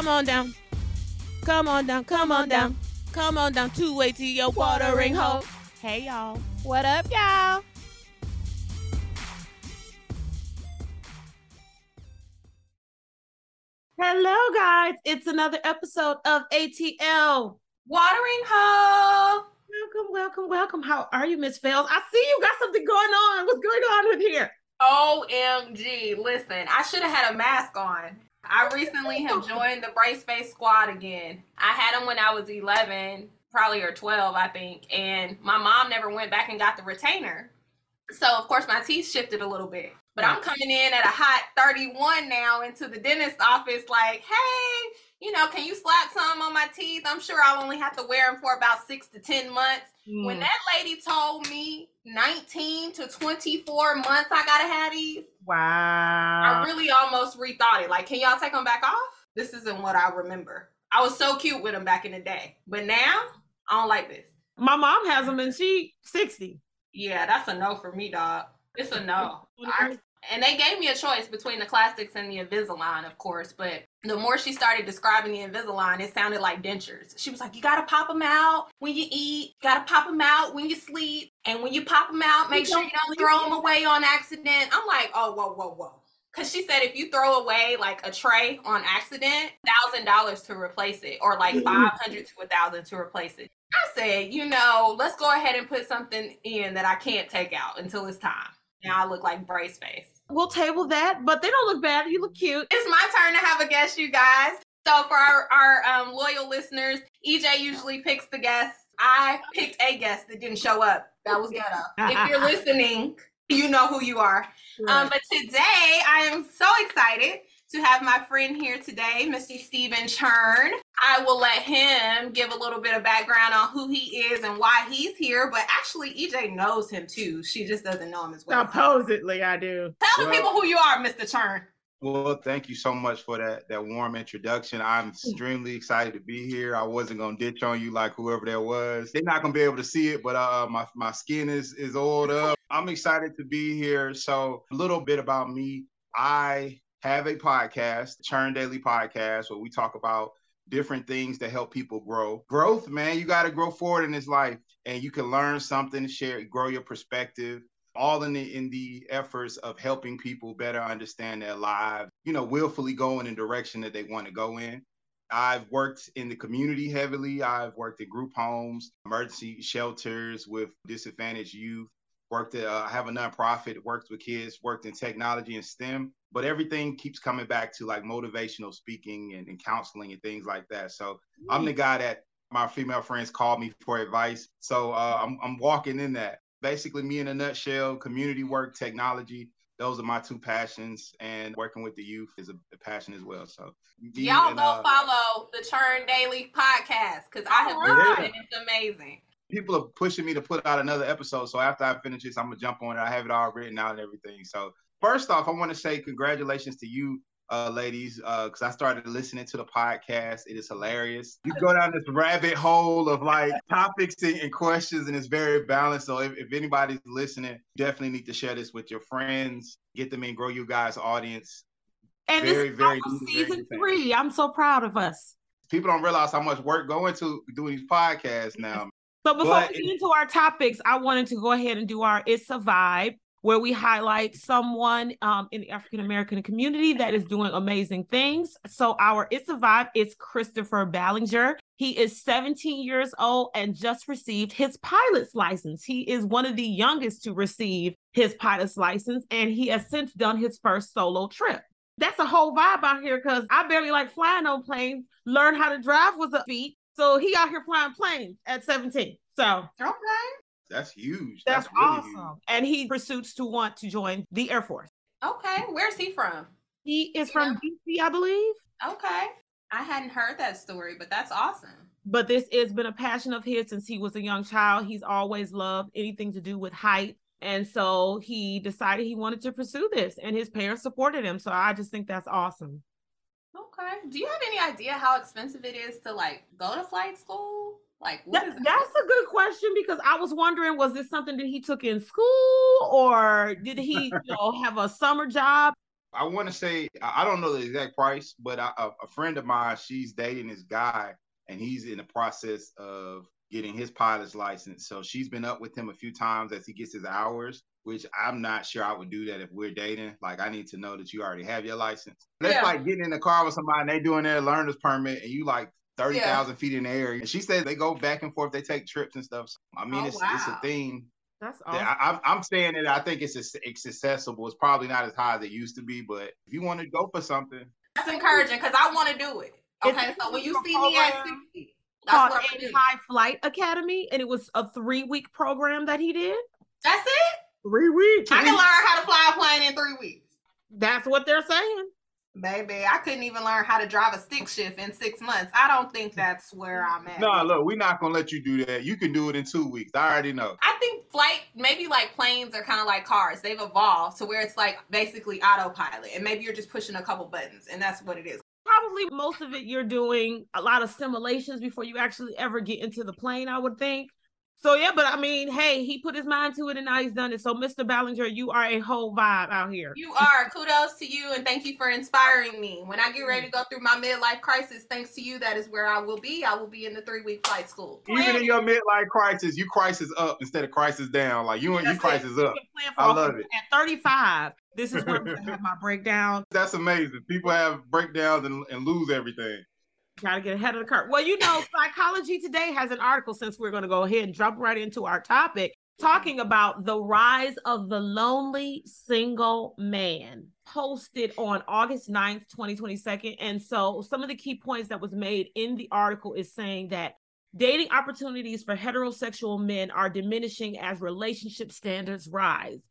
Come on down. Come on down. Come on down. Come on down two way to your watering hole. Hey y'all. What up, y'all? Hello guys. It's another episode of ATL. Watering hole. Welcome, welcome, welcome. How are you, Miss Fels? I see you got something going on. What's going on with here? OMG. Listen, I should have had a mask on. I recently have joined the Brace Face Squad again. I had them when I was 11, probably or 12, I think. And my mom never went back and got the retainer. So, of course, my teeth shifted a little bit. But I'm coming in at a hot 31 now into the dentist's office, like, hey, you know, can you slap some on my teeth? I'm sure I'll only have to wear them for about six to 10 months. When Mm. that lady told me 19 to 24 months I gotta have these, wow. I really almost rethought it. Like, can y'all take them back off? This isn't what I remember. I was so cute with them back in the day, but now I don't like this. My mom has them and she 60. Yeah, that's a no for me, dog. It's a no. I, and they gave me a choice between the classics and the Invisalign, of course. But the more she started describing the Invisalign, it sounded like dentures. She was like, "You gotta pop them out when you eat. Gotta pop them out when you sleep. And when you pop them out, make You sure you don't throw them away on accident." I'm like, "Oh, whoa, whoa, whoa." Cause she said if you throw away like a tray on accident, thousand dollars to replace it, or like Mhm. five hundred to a thousand to replace it. I said, you know, let's go ahead and put something in that I can't take out until it's time. Now I look like brace face. We'll table that, but they don't look bad. You look cute. It's my turn to have a guest, you guys. So for our, our um, loyal listeners, EJ usually picks the guests. I picked a guest that didn't show up. That was ghetto. if you're listening, you know who you are. Um, but today I am so excited to have my friend here today, Mr. Stephen Churn. I will let him give a little bit of background on who he is and why he's here. But actually, EJ knows him too. She just doesn't know him as well. Supposedly, I do. Tell the people who you are, Mr. Churn. Well, thank you so much for that that warm introduction. I'm extremely excited to be here. I wasn't gonna ditch on you like whoever that was. They're not gonna be able to see it, but uh, my my skin is is oiled up. I'm excited to be here. So a little bit about me. I have a podcast, Churn Daily Podcast, where we talk about different things that help people grow. Growth, man, you got to grow forward in this life, and you can learn something, share, grow your perspective all in the in the efforts of helping people better understand their lives, you know, willfully going in the direction that they want to go in. I've worked in the community heavily. I've worked in group homes, emergency shelters with disadvantaged youth. Worked at, uh, I have a nonprofit, worked with kids, worked in technology and STEM, but everything keeps coming back to like motivational speaking and, and counseling and things like that. So I'm the guy that my female friends call me for advice. So uh, I'm, I'm walking in that basically me in a nutshell community work technology those are my two passions and working with the youth is a, a passion as well so Y'all and, go uh, follow the Churn Daily podcast because I have All listened it's amazing. People are pushing me to put out another episode so after i finish this i'm gonna jump on it i have it all written out and everything so first off i want to say congratulations to you uh, ladies, because I started listening to the podcast. It is hilarious. You go down this rabbit hole of like topics and, and questions, and it's very balanced. So if, if anybody's listening, definitely need to share this with your friends, get them in, grow you guys' audience. And Very, this is very very season good. three. I'm so proud of us. People don't realize how much work go into doing these podcasts now. So before But we get into our topics, I wanted to go ahead and do our It's a Vibe, where we highlight someone um, in the African American community that is doing amazing things. So our It's a Vibe is Christopher Ballinger. He is 17 years old and just received his pilot's license. He is one of the youngest to receive his pilot's license, and he has since done his first solo trip. That's a whole vibe out here because I barely like flying on planes. Learn how to drive was a feat. So he out here flying planes at 17. So Okay. That's huge. that's, That's, really awesome. huge. And he pursues to want to join the Air Force. Okay. Where's he from? He is from DC, I believe. Okay. I hadn't heard that story, but that's awesome. But this has been a passion of his since he was a young child. He's always loved anything to do with height. And so he decided he wanted to pursue this, and his parents supported him. So I just think that's awesome. Okay. Do you have any idea how expensive it is to like go to flight school? Like what That- is that's a good question because I was wondering was this something that he took in school or did he you know, have a summer job? I want to say I don't know the exact price, but I, a, a friend of mine, she's dating this guy, and he's in the process of getting his pilot's license. So she's been up with him a few times as he gets his hours, which I'm not sure I would do that if we're dating. Like I need to know that you already have your license. That's yeah. like getting in the car with somebody and they doing their learner's permit and you like 30,000 yeah. feet in the air. And she says they go back and forth, they take trips and stuff. So, I mean, oh, it's, wow. it's a thing. That's awesome. I, am saying that I think it's it's accessible. It's probably not as high as it used to be, but if you want to go for something, that's encouraging because I want to do it. Okay, so when you see me at 60, called High Flight Academy, and it was a three week program that he did. That's it. Three weeks. I can learn how to fly a plane in three weeks. That's what they're saying. Baby, I couldn't even learn how to drive a stick shift in six months. I don't think that's where I'm at. No, look, we're not gonna let you do that. You can do it in two weeks. I already know. I think flight, maybe like planes are kind of like cars. They've evolved to where it's like basically autopilot, and maybe you're just pushing a couple buttons, and that's what it is probably most of it you're doing a lot of simulations before you actually ever get into the plane, I would think. So yeah, but I mean, hey, he put his mind to it and now he's done it. So Mr. Ballinger, you are a whole vibe out here. You are. Kudos to you and thank you for inspiring me. When I get ready to go through my midlife crisis, thanks to you, that is where I will be. I will be in the three week flight school. Even in your midlife crisis, you crisis up instead of crisis down. Like you and you crisis up. I love it. At 35, this is where I have my breakdown. That's amazing. People have breakdowns and, and lose everything. Got to get ahead of the curve. Well, you know, Psychology Today has an article since we're going to go ahead and jump right into our topic, talking about the rise of the lonely single man posted on August 9th, 2022. And so some of the key points that was made in the article is saying that dating opportunities for heterosexual men are diminishing as relationship standards rise.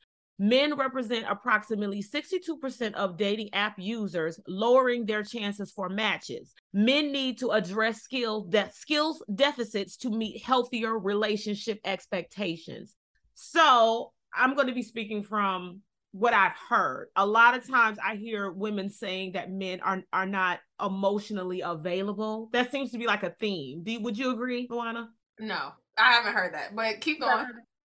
Men represent approximately 62% of dating app users, lowering their chances for matches. Men need to address skill de- skills deficits to meet healthier relationship expectations. So, I'm going to be speaking from what I've heard. A lot of times I hear women saying that men are are not emotionally available. That seems to be like a theme. Do, would you agree, Luana? No, I haven't heard that, but keep going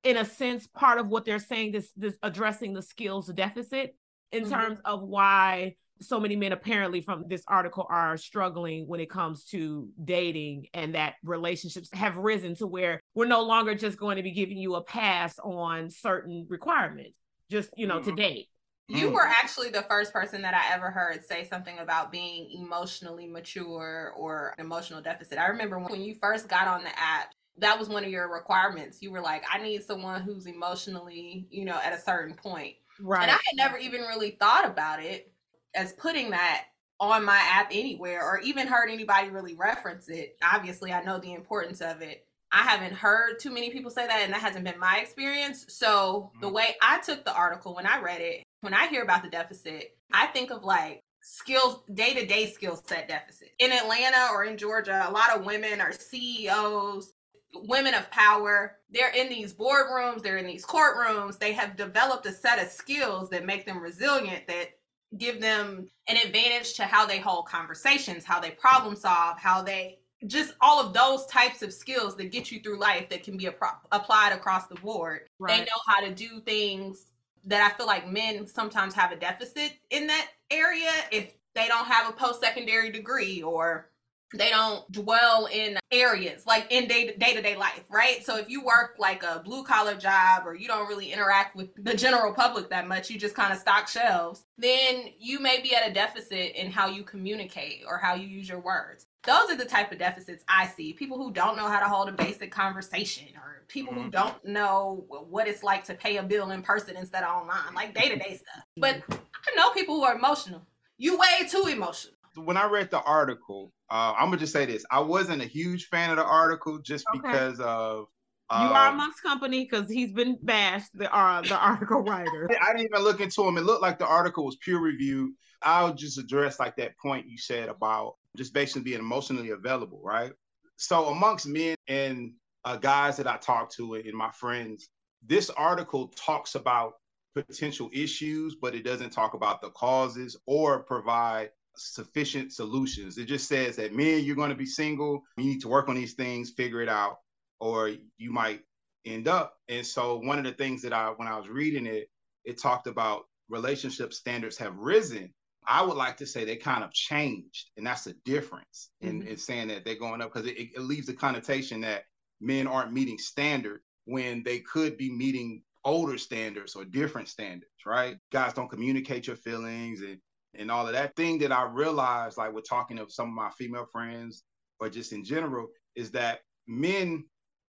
in a sense part of what they're saying this this addressing the skills deficit in mm-hmm. terms of why so many men apparently from this article are struggling when it comes to dating and that relationships have risen to where we're no longer just going to be giving you a pass on certain requirements just you know mm-hmm. to date you mm. were actually the first person that I ever heard say something about being emotionally mature or emotional deficit. I remember when you first got on the app, that was one of your requirements. You were like, I need someone who's emotionally, you know, at a certain point. Right. And I had never even really thought about it as putting that on my app anywhere or even heard anybody really reference it. Obviously, I know the importance of it. I haven't heard too many people say that, and that hasn't been my experience. So, mm-hmm. the way I took the article when I read it, when I hear about the deficit, I think of like skills, day to day skill set deficit. In Atlanta or in Georgia, a lot of women are CEOs, women of power. They're in these boardrooms, they're in these courtrooms. They have developed a set of skills that make them resilient, that give them an advantage to how they hold conversations, how they problem solve, how they just all of those types of skills that get you through life that can be applied across the board. Right. They know how to do things that I feel like men sometimes have a deficit in that area if they don't have a post secondary degree or they don't dwell in areas like in day to day life, right? So if you work like a blue collar job or you don't really interact with the general public that much, you just kind of stock shelves, then you may be at a deficit in how you communicate or how you use your words. Those are the type of deficits I see. People who don't know how to hold a basic conversation or people mm-hmm. who don't know what it's like to pay a bill in person instead of online, like day to day stuff. But I know people who are emotional. You way too emotional when I read the article, uh, I'm gonna just say this: I wasn't a huge fan of the article just okay. because of. Uh, you are amongst company because he's been bashed. The uh, the article writer. I didn't even look into him. It looked like the article was peer reviewed. I'll just address like that point you said about just basically being emotionally available, right? So amongst men and uh, guys that I talk to and my friends, this article talks about potential issues, but it doesn't talk about the causes or provide sufficient solutions. It just says that men, you're going to be single. You need to work on these things, figure it out, or you might end up. And so one of the things that I when I was reading it, it talked about relationship standards have risen, I would like to say they kind of changed, and that's the difference mm-hmm. in, in saying that they're going up because it, it leaves the connotation that men aren't meeting standards when they could be meeting older standards or different standards, right? Guys don't communicate your feelings and and all of that thing that I realized, like we're talking to some of my female friends or just in general, is that men,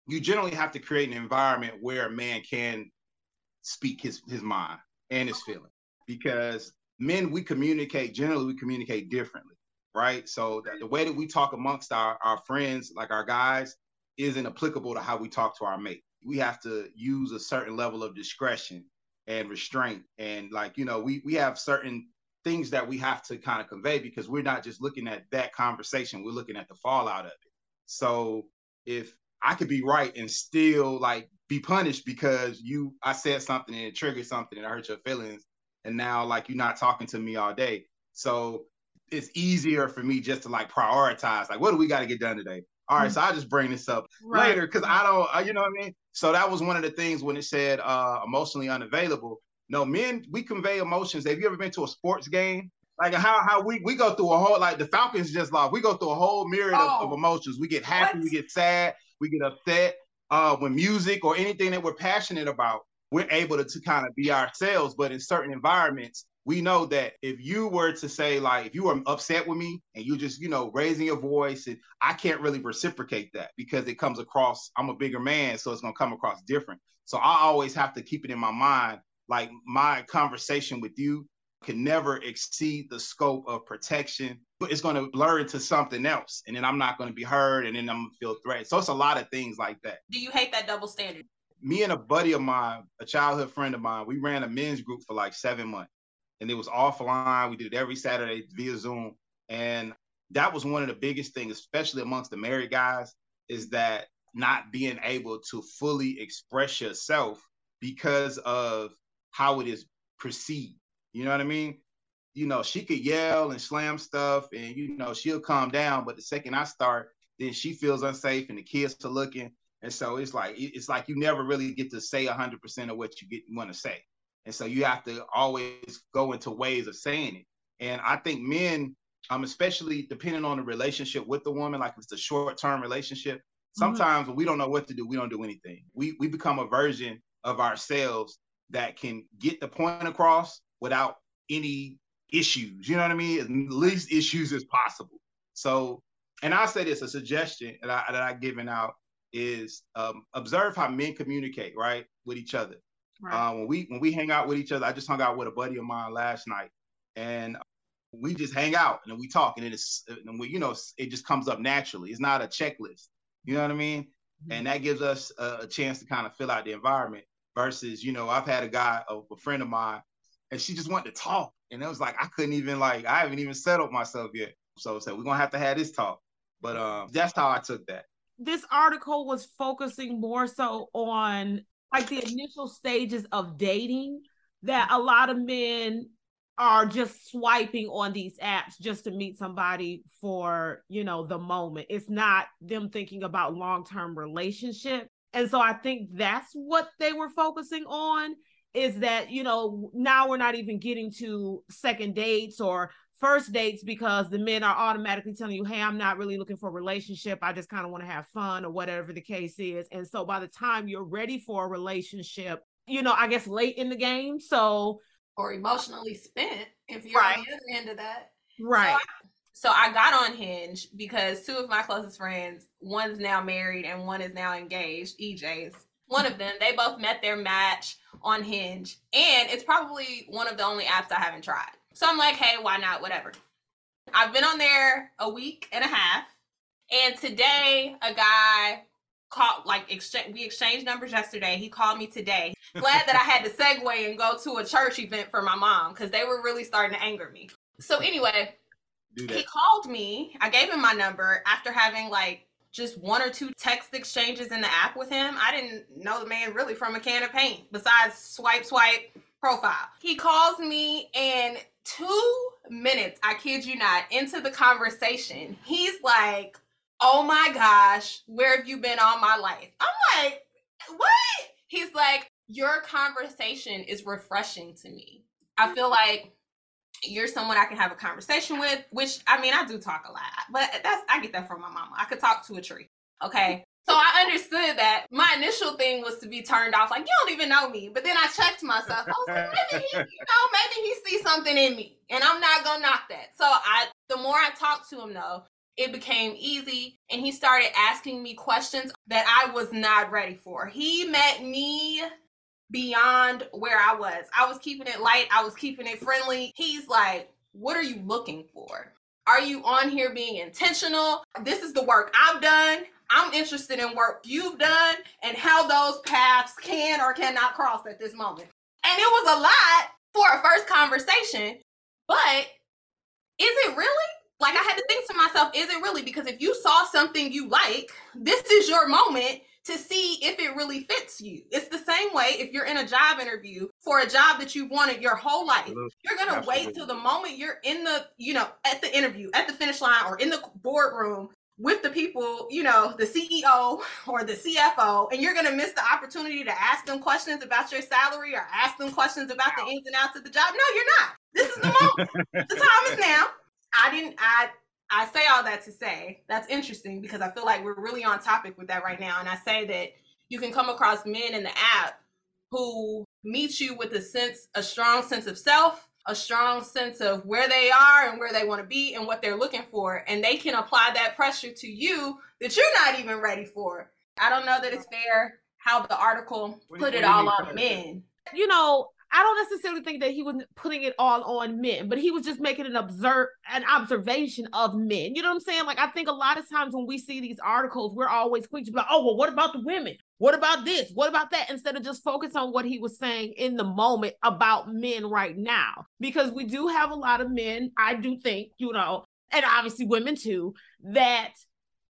you generally have to create an environment where a man can speak his his mind and his feeling because men we communicate generally we communicate differently right? So the way that we talk amongst our, our friends like our guys isn't applicable to how we talk to our mate. We have to use a certain level of discretion and restraint. And like you know we we have certain things that we have to kind of convey because we're not just looking at that conversation we're looking at the fallout of it so if i could be right and still like be punished because you I said something and it triggered something and I hurt your feelings and now like you're not talking to me all day. So it's easier for me just to like prioritize like what do we got to get done today? All right, mm-hmm. so I just bring this up right. later because I don't, uh, you know what I mean. So that was one of the things when it said uh, emotionally unavailable. No, men we convey emotions. Have you ever been to a sports game? Like how how we we go through a whole like the Falcons just lost. We go through a whole myriad oh. of, of, emotions. We get happy, what? we get sad, we get upset uh, when music or anything that we're passionate about, we're able to, to kind of be ourselves. But in certain environments, we know that if you were to say like if you were upset with me and you just you know raising your voice and i can't really reciprocate that because it comes across i'm a bigger man so it's going to come across different so i always have to keep it in my mind like my conversation with you can never exceed the scope of protection, but it's going to blur into something else. And then I'm not going to be heard and then I'm going to feel threatened. So it's a lot of things like that. Do you hate that double standard? Me and a buddy of mine, a childhood friend of mine, we ran a men's group for like seven months and it was offline. We did it every Saturday via Zoom. And that was one of the biggest things, especially amongst the married guys, is that not being able to fully express yourself because of how it is perceived you know what I mean? You know, she could yell and slam stuff and, you know, she'll calm down. But the second I start, then she feels unsafe and the kids are looking. And so it's like, it's like you never really get to say 100% of what you get want to say. And so you have to always go into ways of saying it. And I think men, um, especially depending on the relationship with the woman, like if it's a short-term relationship, mm-hmm. sometimes mm-hmm. when we don't know what to do, we don't do anything. We we become a version of ourselves that can get the point across without any issues. You know what I mean? As least issues as possible. So, and I say this a suggestion that I that I given out is um, observe how men communicate right with each other. Right. Uh, when we when we hang out with each other, I just hung out with a buddy of mine last night, and we just hang out and we talk, and it's and we you know it just comes up naturally. It's not a checklist. You know what I mean? Mm-hmm. And that gives us a, a, chance to kind of fill out the environment. Versus, you know, I've had a guy, a, a friend of mine, and she just wanted to talk. And it was like I couldn't even like I haven't even settled myself yet. So so we're gonna have to have this talk. But um that's how I took that. This article was focusing more so on like the initial stages of dating that a lot of men are just swiping on these apps just to meet somebody for you know the moment it's not them thinking about long-term relationship and so i think that's what they were focusing on is that you know now we're not even getting to second dates or first dates because the men are automatically telling you hey i'm not really looking for a relationship. I just kind of want to have fun or whatever the case is. And so by the time you're ready for a relationship you know i guess late in the game so or emotionally spent if you're right. on the other end of that. Right. So I, so I got on hinge because two of my closest friends one's now married and one is now engaged ej's one of them. They both met their match on Hinge, and it's probably one of the only apps I haven't tried. So I'm like, hey, why not? Whatever. I've been on there a week and a half, and today a guy called like exchange we exchanged numbers yesterday. He called me today. Glad that I had to segue and go to a church event for my mom because they were really starting to anger me. So anyway, he called me. I gave him my number after having like just one or two text exchanges in the app with him. I didn't know the man really from a can of paint besides swipe, swipe profile. He calls me and two minutes, I kid you not, into the conversation, he's like, Oh my gosh, where have you been all my life? I'm like, What? He's like, Your conversation is refreshing to me. I feel like you're someone I can have a conversation with, which I mean, I do talk a lot, but that's I get that from my mama. I could talk to a tree. Okay. So I understood that my initial thing was to be turned off, like you don't even know me. But then I checked myself. I was like, maybe he, you know, maybe he sees something in me, and I'm not gonna knock that. So I, the more I talked to him, though, it became easy, and he started asking me questions that I was not ready for. He met me beyond where I was. I was keeping it light. I was keeping it friendly. He's like, "What are you looking for?" Are you on here being intentional? This is the work I've done. I'm interested in work you've done and how those paths can or cannot cross at this moment. And it was a lot for a first conversation, but is it really? Like I had to think to myself, is it really? Because if you saw something you like, this is your moment to see if it really fits you. It's the same way if you're in a job interview for a job that you wanted your whole life. You're going to wait till the moment you're in the, you know, at the interview, at the finish line or in the boardroom with the people, you know, the CEO or the CFO, and you're going to miss the opportunity to ask them questions about your salary or ask them questions about the ins and outs of the job. No, you're not. This is the moment. the time is now. I didn't, I, I say all that to say that's interesting because I feel like we're really on topic with that right now. And I say that you can come across men in the app who meet you with a sense, a strong sense of self, a strong sense of where they are and where they want to be and what they're looking for. And they can apply that pressure to you that you're not even ready for. I don't know that it's fair how the article put it all on men. You know, I don't necessarily think that he was putting it all on men, but he was just making an observe an observation of men. You know what I'm saying? Like I think a lot of times when we see these articles, we're always quick to be like, oh well, what about the women? What about this? What about that? Instead of just focus on what he was saying in the moment about men right now. Because we do have a lot of men, I do think, you know, and obviously women too, that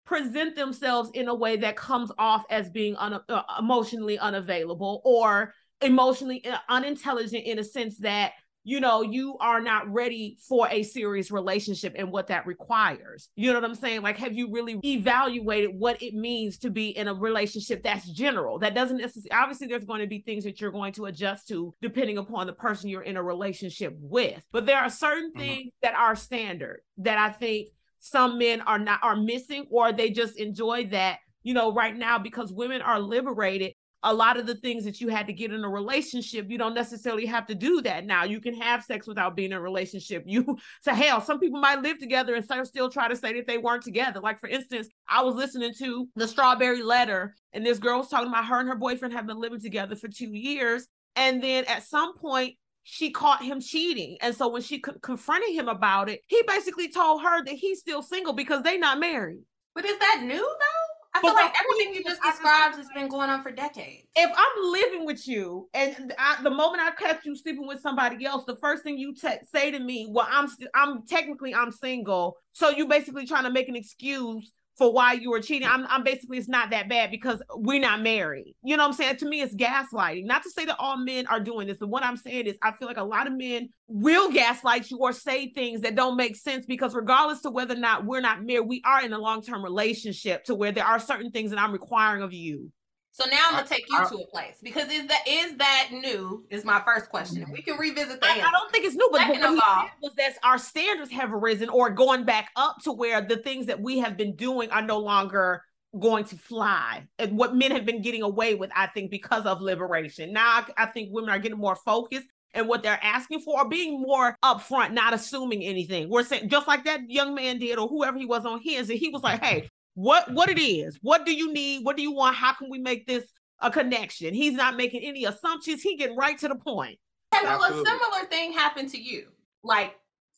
present themselves in a way that comes off as being un- uh, emotionally unavailable or emotionally uh, unintelligent in a sense that you know you are not ready for a serious relationship and what that requires. You know what i'm saying? Like have you really evaluated what it means to be in a relationship that's general? That doesn't necessarily obviously there's going to be things that you're going to adjust to depending upon the person you're in a relationship with. But there are certain mm-hmm. things that are standard that i think some men are not are missing or they just enjoy that you know right now because women are liberated a lot of the things that you had to get in a relationship, you don't necessarily have to do that now. You can have sex without being in a relationship. You to hell, some people might live together and still try to say that they weren't together. Like for instance, I was listening to the Strawberry Letter, and this girl was talking about her and her boyfriend have been living together for two years, and then at some point she caught him cheating. And so when she co- confronted him about it, he basically told her that he's still single because they're not married. But is that new though? I feel like everything you just described has been going on for decades. If I'm living with you and I, the moment I catch you sleeping with somebody else, the first thing you te- say to me, well, I'm st- I'm technically I'm single, so you basically trying to make an excuse for why you were cheating. I'm, I'm basically it's not that bad because we're not married. You know what I'm saying? To me, it's gaslighting. Not to say that all men are doing this, but what I'm saying is I feel like a lot of men will gaslight you or say things that don't make sense because regardless to whether or not we're not married, we are in a long-term relationship to where there are certain things that I'm requiring of you. So now I'm gonna take you to a place because is that is that new? Is my first question. If we can revisit that. I, I, don't think it's new, but Second what of all, was that our standards have arisen or going back up to where the things that we have been doing are no longer going to fly. And what men have been getting away with, I think, because of liberation. Now I, I think women are getting more focused and what they're asking for or being more upfront, not assuming anything. We're saying just like that young man did or whoever he was on his, and he was like, Hey, what what it is. What do you need? What do you want? How can we make this a connection? He's not making any assumptions. He getting right to the point. And will a similar thing happened to you? Like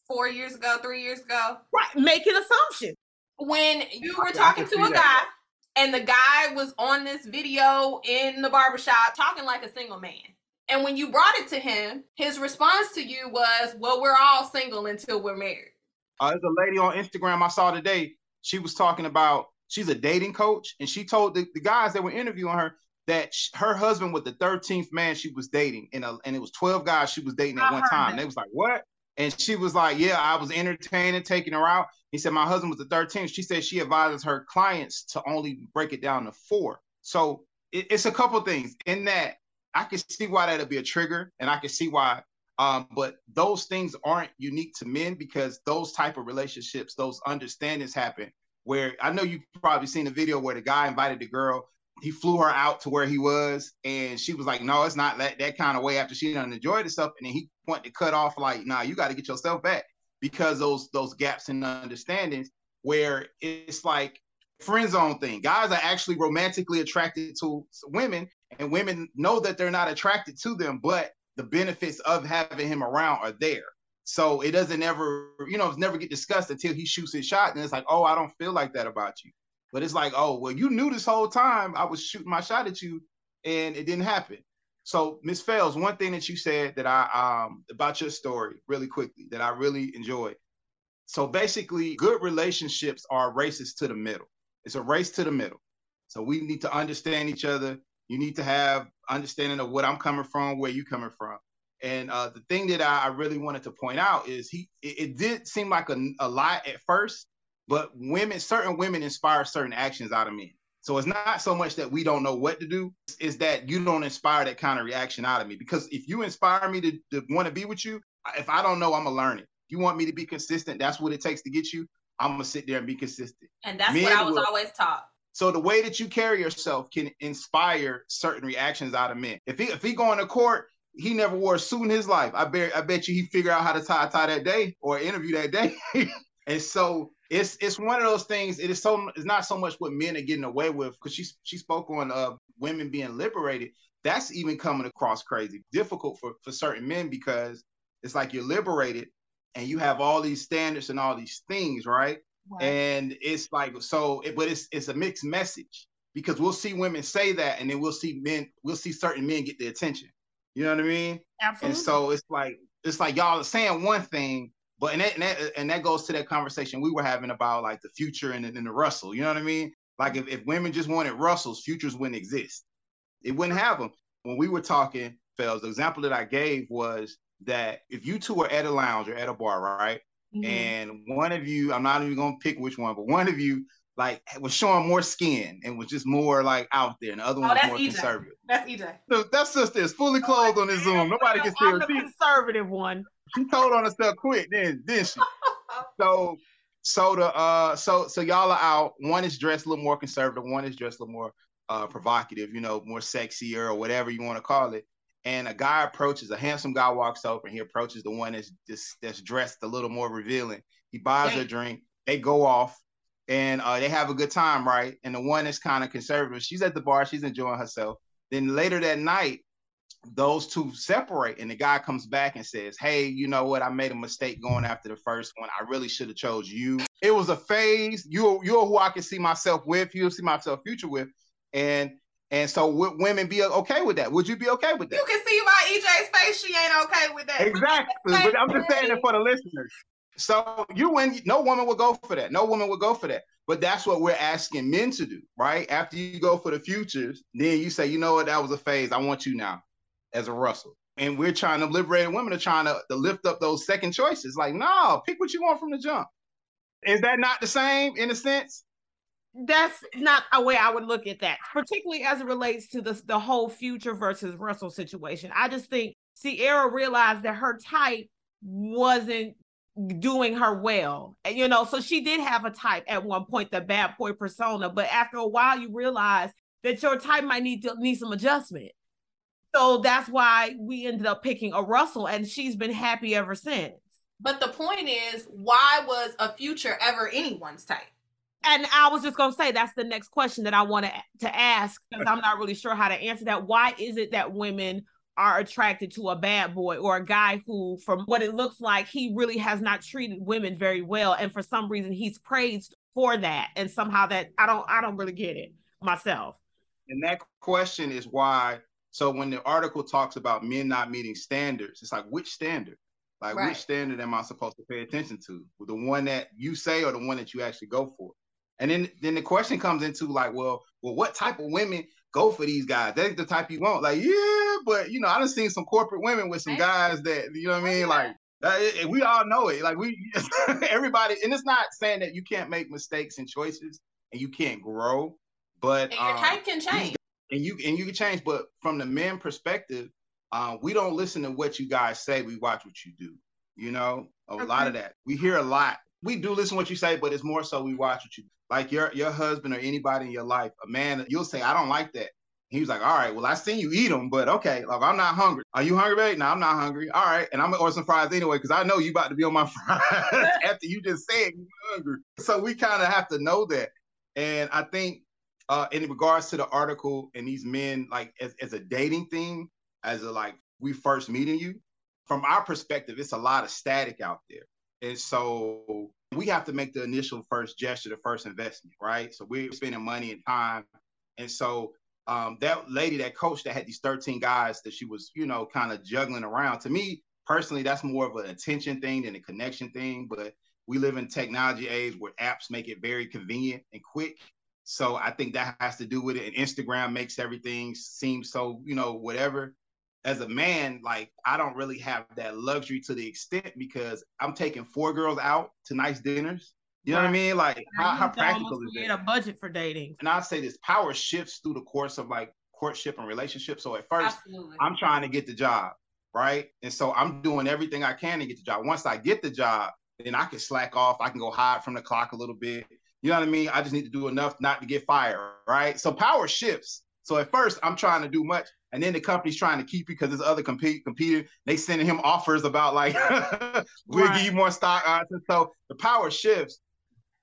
four years ago, three years ago? Right, making assumptions. When you were talking to a guy and the guy was on this video in the barbershop talking like a single man. And when you brought it to him, his response to you was, Well, we're all single until we're married. Uh, there's a lady on Instagram I saw today she was talking about she's a dating coach, and she told the, the guys that were interviewing her that her husband was the 13th man she was dating, and, a, and it was 12 guys she was dating at I one time. That. They was like, what? And she was like, yeah, I was entertaining, taking her out. He said, my husband was the 13th. She said she advises her clients to only break it down to four. So it, it's a couple things in that I can see why that'll be a trigger, and I can see why Um, but those things aren't unique to men because those type of relationships, those understandings happen where I know you've probably seen a video where the guy invited the girl, he flew her out to where he was, and she was like, No, it's not that, that kind of way after she done enjoyed herself. And then he wanted to cut off, like, nah, you got to get yourself back because those those gaps in understandings where it's like friend zone thing. Guys are actually romantically attracted to women, and women know that they're not attracted to them, but the benefits of having him around are there. So it doesn't ever, you know, it's never get discussed until he shoots his shot. And it's like, oh, I don't feel like that about you. But it's like, oh, well, you knew this whole time I was shooting my shot at you and it didn't happen. So, Miss Fels, one thing that you said that I um about your story really quickly that I really enjoyed. So basically, good relationships are races to the middle. It's a race to the middle. So we need to understand each other. You need to have understanding of what I'm coming from, where you coming from. And uh, the thing that I, I, really wanted to point out is he it, it did seem like a, a lot at first, but women, certain women inspire certain actions out of men. So it's not so much that we don't know what to do, is that you don't inspire that kind of reaction out of me. Because if you inspire me to, to want to be with you, if I don't know, I'm gonna learn it. If you want me to be consistent, that's what it takes to get you. I'm gonna sit there and be consistent. And that's Men what I was will, always taught. So the way that you carry yourself can inspire certain reactions out of men. If he if he going to court, he never wore a suit in his life. I bet I bet you he figure out how to tie a tie that day or interview that day. and so it's it's one of those things. It is so it's not so much what men are getting away with because she she spoke on uh women being liberated. That's even coming across crazy, difficult for for certain men because it's like you're liberated and you have all these standards and all these things, right? And it's like so, it, but it's it's a mixed message because we'll see women say that, and then we'll see men, we'll see certain men get the attention. You know what I mean? Absolutely. And so it's like it's like y'all are saying one thing, but and that, and that, and that goes to that conversation we were having about like the future and, and the Russell. You know what I mean? Like if, if women just wanted Russells, futures wouldn't exist. It wouldn't have them. When we were talking, Fels, the example that I gave was that if you two are at a lounge or at a bar, right? Mm-hmm. And one of you, I'm not even gonna pick which one, but one of you like was showing more skin and was just more like out there, and the other oh, one was more EJ. conservative. That's EJ. So that sister is fully clothed oh, on this Zoom. Nobody can see her. The conservative one. She told on herself quick, then didn't she? so so the uh so so y'all are out. One is dressed a little more conservative, one is dressed a little more uh provocative, you know, more sexier or whatever you want to call it and a guy approaches, a handsome guy walks over and he approaches the one that's just that's dressed a little more revealing. He buys her a drink, they go off, and uh, they have a good time, right? And the one that's kind of conservative, she's at the bar, she's enjoying herself. Then later that night, those two separate, and the guy comes back and says, "Hey, you know what? I made a mistake going after the first one. I really should have chose you. It was a phase. You're you're who I can see myself with. You'll see myself future with." And and so would women be okay with that? Would you be okay with that? You can see by EJ's face she ain't okay with that. Exactly. but I'm just saying it for the listeners. So you win, no woman would go for that. No woman would go for that. But that's what we're asking men to do, right? After you go for the futures, then you say, you know what, that was a phase. I want you now as a Russell. And we're trying to liberate women are trying to, to lift up those second choices. Like, no, pick what you want from the jump. Is that not the same in a sense? That's not a way I would look at that, particularly as it relates to the, the whole future versus Russell situation. I just think Ciara realized that her type wasn't doing her well. And, you know, so she did have a type at one point, the bad boy persona, but after a while you realize that your type might need to need some adjustment. So that's why we ended up picking a Russell and she's been happy ever since. But the point is, why was a future ever anyone's type? And I was just gonna say that's the next question that I want to ask because I'm not really sure how to answer that. Why is it that women are attracted to a bad boy or a guy who, from what it looks like, he really has not treated women very well, and for some reason he's praised for that, and somehow that I don't I don't really get it myself. And that question is why. So when the article talks about men not meeting standards, it's like which standard? Like right. which standard am I supposed to pay attention to? The one that you say or the one that you actually go for? And then then the question comes into like, well, well, what type of women go for these guys? That's the type you want. Like, yeah, but you know, I done seen some corporate women with some guys that you know what I mean. Like, it, we all know it. Like we, everybody, and it's not saying that you can't make mistakes and choices and you can't grow, but and your um, type can change. And you and you can change, but from the men perspective, uh, we don't listen to what you guys say. We watch what you do. You know, a okay. lot of that. We hear a lot. We do listen to what you say, but it's more so we watch what you like your your husband or anybody in your life. A man, you'll say, "I don't like that." He was like, "All right, well, I seen you eat them, but okay, like I'm not hungry. Are you hungry, babe? No, I'm not hungry. All right, and I'm gonna order some fries anyway because I know you about to be on my fries after you just said you're hungry. So we kind of have to know that. And I think uh, in regards to the article and these men, like as, as a dating thing, as a like we first meeting you, from our perspective, it's a lot of static out there. And so we have to make the initial first gesture, the first investment, right? So we're spending money and time. And so um, that lady, that coach that had these 13 guys that she was, you know, kind of juggling around, to me personally, that's more of an attention thing than a connection thing. But we live in technology age where apps make it very convenient and quick. So I think that has to do with it. And Instagram makes everything seem so, you know, whatever. As a man, like I don't really have that luxury to the extent because I'm taking four girls out to nice dinners. You know right. what I mean? Like how, how practical is it? a budget for dating. And I say this power shifts through the course of like courtship and relationship. So at first, Absolutely. I'm trying to get the job, right? And so I'm doing everything I can to get the job. Once I get the job, then I can slack off. I can go hide from the clock a little bit. You know what I mean? I just need to do enough not to get fired, right? So power shifts. So at first, I'm trying to do much, and then the company's trying to keep you because there's other compete competing. They sending him offers about like we'll right. give you more stock. And so the power shifts.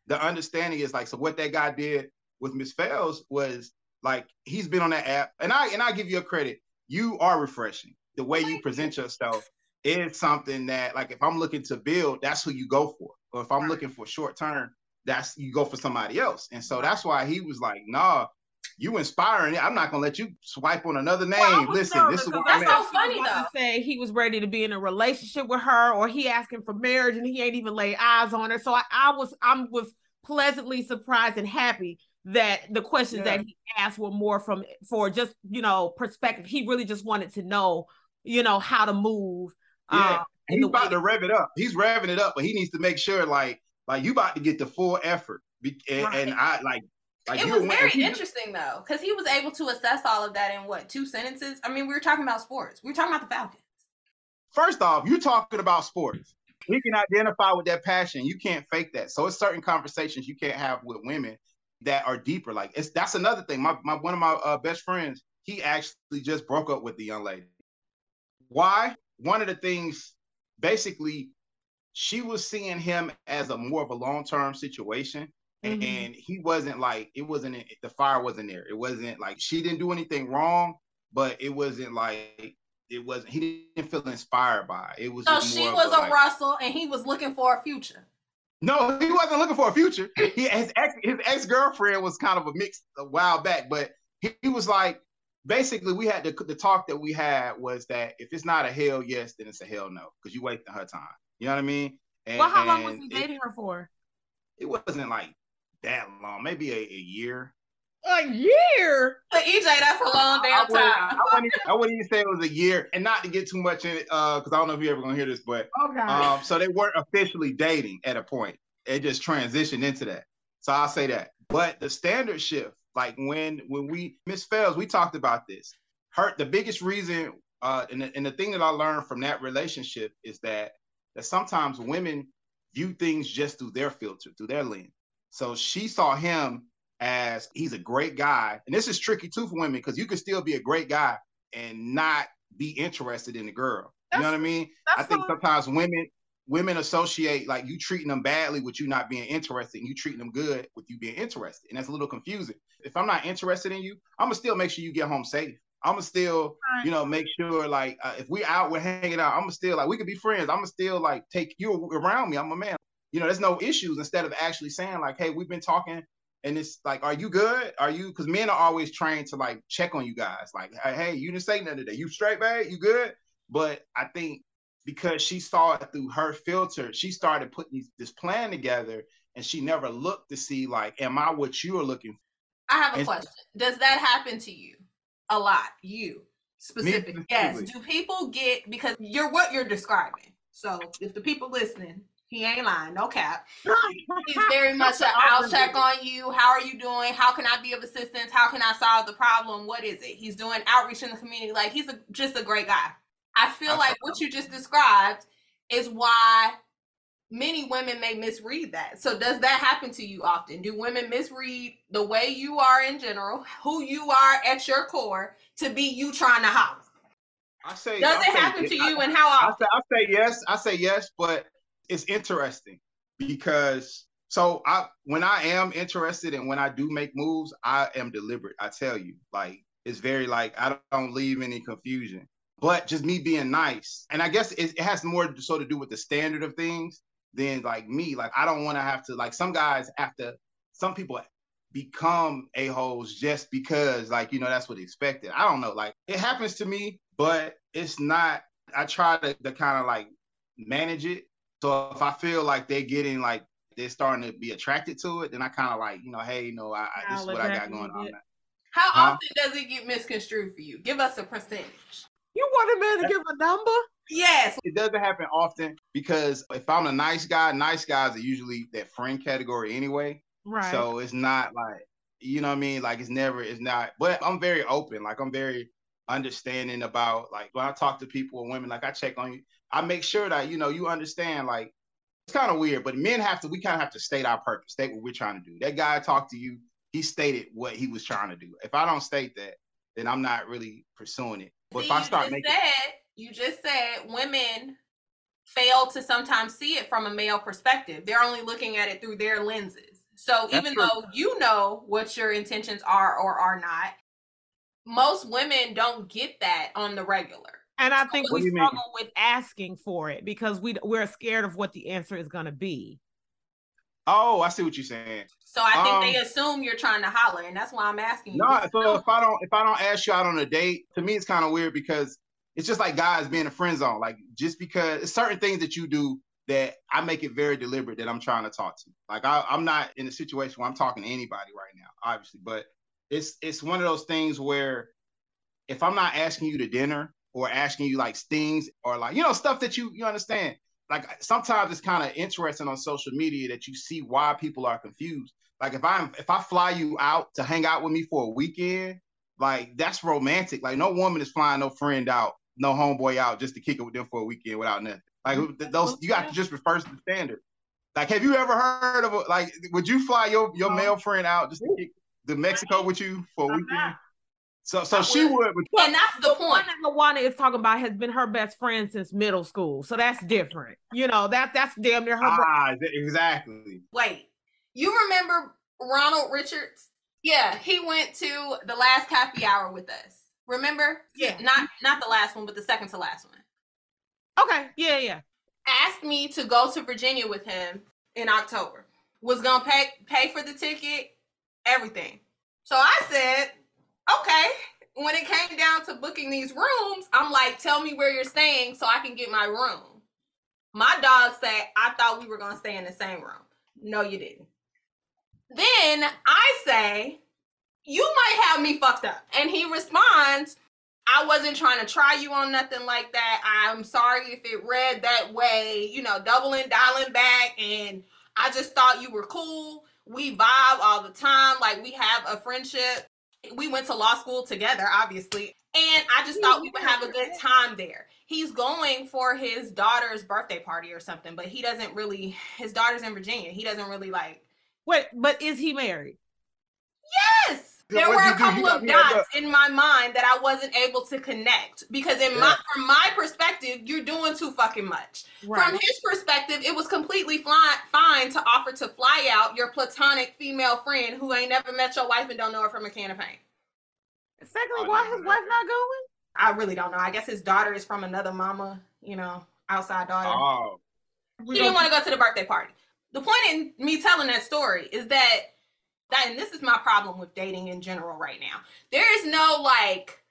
The understanding is like so. What that guy did with Miss Fells was like he's been on that app, and I and I give you a credit. You are refreshing. The way you present yourself is something that like if I'm looking to build, that's who you go for. Or if I'm looking for short term, that's you go for somebody else. And so that's why he was like, nah, you inspiring. I'm not gonna let you swipe on another name. Well, Listen, this is what that's so funny though. To say he was ready to be in a relationship with her, or he asking for marriage and he ain't even laid eyes on her. So I, I was I was pleasantly surprised and happy that the questions yeah. that he asked were more from for just you know perspective. He really just wanted to know you know how to move. Yeah, um, he's about to rev it up. He's revving it up, but he needs to make sure like like you about to get the full effort. And, right. and I like like it was very interesting though, because he was able to assess all of that in what two sentences. I mean, we were talking about sports. We were talking about the Falcons. First off, you're talking about sports. We can identify with that passion. You can't fake that. So it's certain conversations you can't have with women that are deeper. Like it's that's another thing. My, my one of my uh, best friends, he actually just broke up with the young lady. Why? One of the things, basically, she was seeing him as a more of a long term situation. Mm-hmm. And he wasn't like it wasn't the fire wasn't there. It wasn't like she didn't do anything wrong, but it wasn't like it wasn't he didn't feel inspired by it. it was so she was a, a like, Russell and he was looking for a future. No, he wasn't looking for a future. He his ex his ex girlfriend was kind of a mix a while back, but he, he was like basically we had the the talk that we had was that if it's not a hell yes, then it's a hell no because you wasting her time. You know what I mean? And, well, how long was he dating it, her for? It wasn't like that long, maybe a, a year. A year? For EJ, that's a long damn time. I wouldn't, I wouldn't, even say it was a year, and not to get too much in it, because uh, I don't know if you're ever gonna hear this, but okay. um, so they weren't officially dating at a point. It just transitioned into that. So I'll say that. But the standard shift, like when when we Miss Fells, we talked about this. Her the biggest reason, uh, and the, and the thing that I learned from that relationship is that that sometimes women view things just through their filter, through their lens. So she saw him as he's a great guy. And this is tricky too for women because you can still be a great guy and not be interested in the girl. That's, you know what I mean? I think sometimes women women associate like you treating them badly with you not being interested and you treating them good with you being interested. And that's a little confusing. If I'm not interested in you, I'm gonna still make sure you get home safe. I'm gonna still, you know, make sure like uh, if we out, we're hanging out. I'm gonna still like we could be friends. I'm gonna still like take you around me. I'm a man. You know, there's no issues. Instead of actually saying like, hey, we've been talking, and it's like, are you good? Are you? Because men are always trained to like check on you guys. Like, hey, you didn't say nothing today. You straight, babe? You good? But I think because she saw it through her filter, she started putting this plan together, and she never looked to see like, am I what you are looking for? I have a and, question. Does that happen to you? a lot. You specific. Yes. Do people get because you're what you're describing? So if the people listening, He ain't lying, no cap. He's very much a I'll check on you. How are you doing? How can I be of assistance? How can I solve the problem? What is it? He's doing outreach in the community. Like he's a, just a great guy. I feel like what you just described is why many women may misread that. So does that happen to you often? Do women misread the way you are in general, who you are at your core, to be you trying to holler? I say Does I it say happen yes. to you I, and how I often? say, I say yes. I say yes, but it's interesting because so I when I am interested and when I do make moves, I am deliberate. I tell you, like it's very like I don't leave any confusion. But just me being nice, and I guess it, it has more so to do with the standard of things than like me. Like I don't want to have to like some guys have to. Some people become a hoes just because like you know that's what expected. I don't know. Like it happens to me, but it's not. I try to, to kind of like manage it. So if I feel like they're getting like they're starting to be attracted to it, then I kind of like you know, hey, you know, I, I this is what I got going on. How Huh? often does it get misconstrued for you? Give us a percentage. You want a man to give a number? Yes. It doesn't happen often because if I'm a nice guy, nice guys are usually that friend category anyway. Right. So it's not like you know what I mean. Like it's never, it's not. But I'm very open. Like I'm very understanding about like when I talk to people and women. Like I check on you. I make sure that you know you understand. Like it's kind of weird, but men have to. We kind of have to state our purpose, state what we're trying to do. That guy talked to you. He stated what he was trying to do. If I don't state that, then I'm not really pursuing it. But See, if I start making, said you just said women fail to sometimes see it from a male perspective. They're only looking at it through their lenses. So That's even true. though you know what your intentions are or are not, most women don't get that on the regular. And I think What we do you mean? struggle with asking for it because we we're scared of what the answer is going to be. oh, I see what you're saying. So I think they Um, assume you're trying to holler, and that's why I'm asking you. No, What's so the- if I don't if I don't ask you out on a date, to me it's kind of weird because it's just like guys being a friend zone. Like just because it's certain things that you do that I make it very deliberate that I'm trying to talk to. Like I, I'm not in a situation where I'm talking to anybody right now, obviously, but it's it's one of those things where if I'm not asking you to dinner or asking you like things or like you know stuff that you you understand. Like sometimes it's kind of interesting on social media that you see why people are confused. Like if I'm if I fly you out to hang out with me for a weekend, like that's romantic. Like no woman is flying no friend out, no homeboy out just to kick it with them for a weekend without nothing. Like th- those you got to just reverse the standard. Like have you ever heard of a, like would you fly your your male friend out just to kick to Mexico with you for a weekend? Not. So so she would. would, but and that's the one point. that Lawana is talking about has been her best friend since middle school, so that's different. You know that that's damn near her. bro- ah exactly. Wait, you remember Ronald Richards? Yeah, he went to the last happy hour with us. Remember? Yeah. Not not the last one, but the second to last one. Okay, yeah, yeah. Asked me to go to Virginia with him in October. Was gonna pay pay for the ticket, everything. So I said, okay. When it came down to booking these rooms, I'm like, tell me where you're staying so I can get my room. My dog said, I thought we were gonna stay in the same room. No, you didn't. Then I say, you might have me fucked up. And he responds, I wasn't trying to try you on nothing like that. I'm sorry if it read that way, you know, doubling, dialing back. And I just thought you were cool. We vibe all the time. Like we have a friendship. We went to law school together, obviously. And I just thought we would have a good time there. He's going for his daughter's birthday party or something, but he doesn't really, his daughter's in Virginia. He doesn't really like, Wait, but is he married? yes. Yeah, There were a couple of dots in my mind that I wasn't able to connect because in my from my perspective, you're doing too fucking much. From his perspective, it was completely fly, fine to offer to fly out your platonic female friend who ain't never met your wife and don't know her from a can of paint. Secondly, Oh, why no, his wife not going? I really don't know. I guess his daughter is from another mama, you know, outside daughter. Oh, he didn't want to go to the birthday party. The point in me telling that story is that that and this is my problem with dating in general right now. There is no like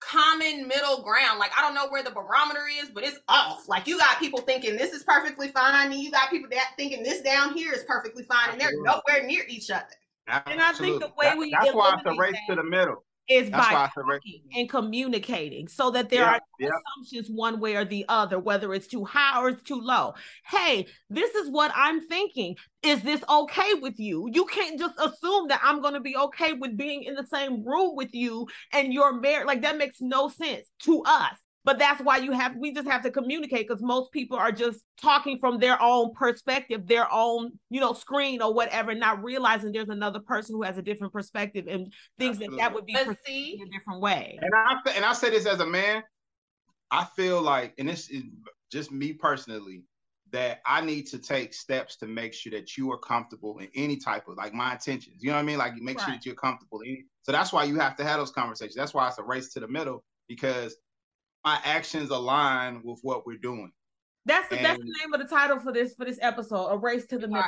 common middle ground. Like I don't know where the barometer is, but it's off. Like you got people thinking this is perfectly fine, and you got people that thinking this down here is perfectly fine, and they're Absolutely. nowhere near each other. And I think the absolutely. way That- we that's why it's a eliminate race to the middle. Is That's by talking and communicating so that there yeah, are yeah. assumptions one way or the other, whether it's too high or it's too low. Hey, this is what I'm thinking. Is this okay with you? You can't just assume that I'm going to be okay with being in the same room with you and you're married. Like that makes no sense to us but that's why you have we just have to communicate because most people are just talking from their own perspective their own you know screen or whatever not realizing there's another person who has a different perspective and thinks Absolutely. that that would be perceived in a different way and i and i say this as a man i feel like and this is just me personally that I need to take steps to make sure that you are comfortable in any type of like my intentions. You know what I mean? Like make right. sure that you're comfortable. So that's why you have to have those conversations. That's why it's a race to the middle because my actions align with what we're doing. That's the, and, that's the name of the title for this for this episode, a race to the middle.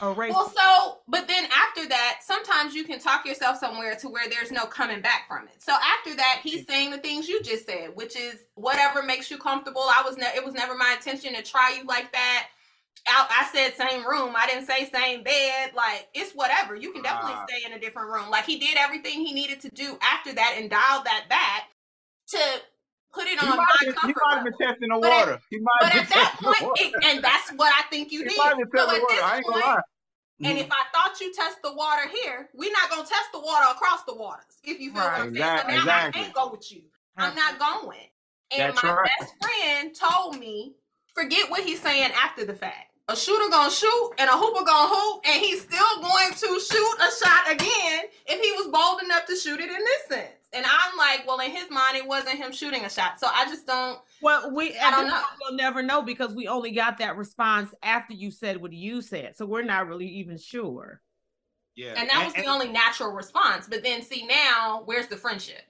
A race. Well, so but then after that, sometimes you can talk yourself somewhere to where there's no coming back from it. So after that, he's saying the things you just said, which is whatever makes you comfortable. I was ne- it was never my intention to try you like that. I, I said same room. I didn't say same bed. Like it's whatever. You can definitely uh, stay in a different room. Like he did everything he needed to do after that and dialed that back to put it on my been, comfort. He might have been testing the water. He might but at that point, it, and that's what I think you he did. So at this point, and if I thought you test the water here, we're not gonna test the water across the waters. If you feel right, what I'm saying, so now exactly. I can't go with you. I'm not going. And That's my right. best friend told me, forget what he's saying after the fact. A shooter gonna shoot and a hooper gonna hoop, and he's still going to shoot a shot again if he was bold enough to shoot it in this sense. And I'm like, well, in his mind, it wasn't him shooting a shot. So I just don't. Well, we I don't know. We'll never know because we only got that response after you said what you said. So we're not really even sure. Yeah. And that was and, the only natural response. But then see now, where's the friendship?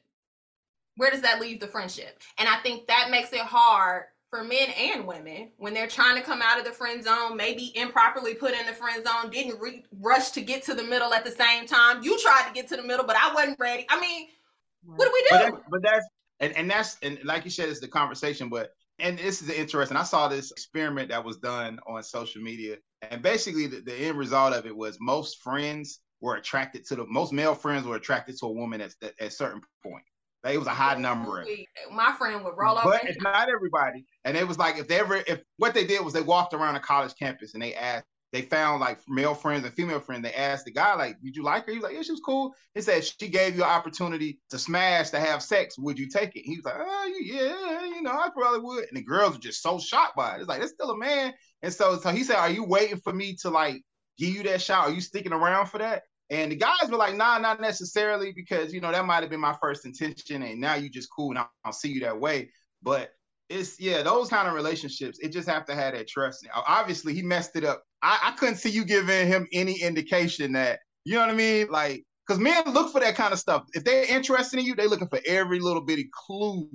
Where does that leave the friendship? And I think that makes it hard for men and women when they're trying to come out of the friend zone, maybe improperly put in the friend zone, didn't re- rush to get to the middle at the same time. You tried to get to the middle, but I wasn't ready. I mean, what do we do? But, that, but that's and, and that's and like you said, it's the conversation. But and this is interesting. I saw this experiment that was done on social media, and basically the, the end result of it was most friends were attracted to the most male friends were attracted to a woman at, at, at a certain point. Like it was a high number. My friend would roll up. But it's not everybody. And it was like if they ever if what they did was they walked around a college campus and they asked they found like male friends and female friends. They asked the guy, like, did you like her? He was like, yeah, she was cool. He said, she gave you an opportunity to smash, to have sex. Would you take it? He was like, oh, yeah, you know, I probably would. And the girls were just so shocked by it. It's like, it's still a man. And so, so he said, are you waiting for me to like give you that shot? Are you sticking around for that? And the guys were like, nah, not necessarily, because, you know, that might have been my first intention. And now you just cool and I'll, I'll see you that way. But it's yeah, those kind of relationships, it just have to have that trust. Obviously, he messed it up. I, I couldn't see you giving him any indication that, you know what I mean? Like, because men look for that kind of stuff. If they're interested in you, they're looking for every little bitty clue.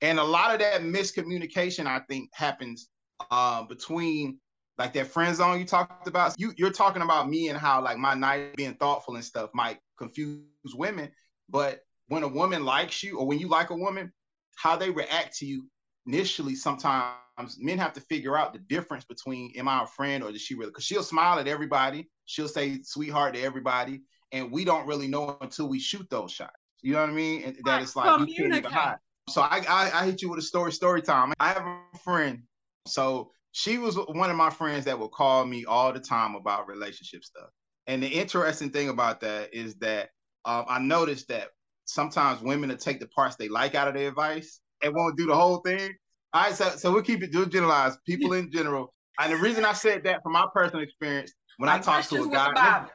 And a lot of that miscommunication, I think, happens uh, between like that friend zone you talked about. You you're talking about me and how like my night being thoughtful and stuff might confuse women. But when a woman likes you or when you like a woman, how they react to you initially sometimes men have to figure out the difference between am I a friend or does she really because she'll smile at everybody, she'll say sweetheart to everybody, and we don't really know until we shoot those shots. You know what I mean? And that it's like you can't even hide. So I, I I hit you with a story story time. I have a friend. So she was one of my friends that would call me all the time about relationship stuff. And the interesting thing about that is that um, I noticed that sometimes women will take the parts they like out of their advice and won't do the whole thing. All right, so so we'll keep it do generalized. People in general. And the reason I said that from my personal experience, when I, I talk to a guy,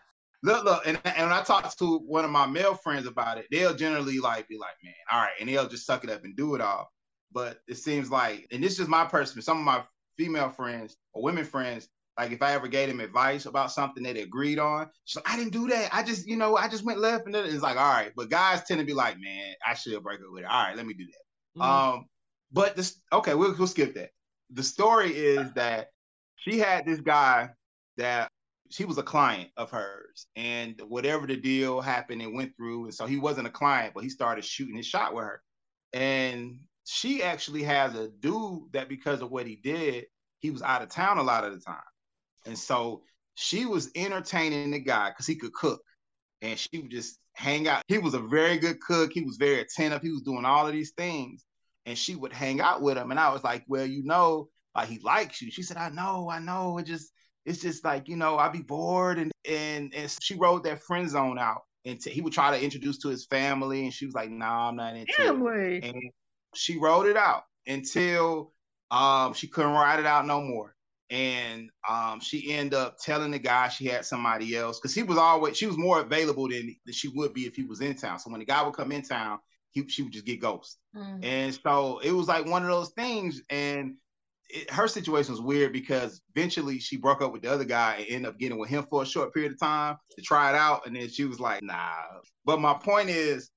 look, look, and, and when I talk to one of my male friends about it, they'll generally like be like, man, all right, and they'll just suck it up and do it all. But it seems like, and this is my personal, some of my female friends or women friends, like if I ever gave them advice about something that they agreed on, she's like, I didn't do that. I just, you know, I just went left and then it's like, all right. But guys tend to be like, man, I should break up with it. All right, let me do that. Mm-hmm. Um, but this okay, we'll, we'll skip that. The story is that she had this guy that she was a client of hers, and whatever the deal happened, it went through, and so he wasn't a client, but he started shooting his shot with her, and she actually has a dude that because of what he did, he was out of town a lot of the time, and so she was entertaining the guy because he could cook, and she would just hang out. He was a very good cook. He was very attentive. He was doing all of these things. And she would hang out with him. And I was like, well, you know, like he likes you. She said, I know, I know. It just, it's just like, you know, I'd be bored. And and and she wrote that friend zone out. And t- he would try to introduce to his family. And she was like, nah, I'm not into family. it. And she wrote it out until um, she couldn't write it out no more and um, she ended up telling the guy she had somebody else because he was always she was more available than, than she would be if he was in town. So when the guy would come in town, he she would just get ghost. Mm-hmm. And so it was like one of those things. And it, her situation was weird because eventually she broke up with the other guy and ended up getting with him for a short period of time to try it out. And then she was like, nah. But my point is,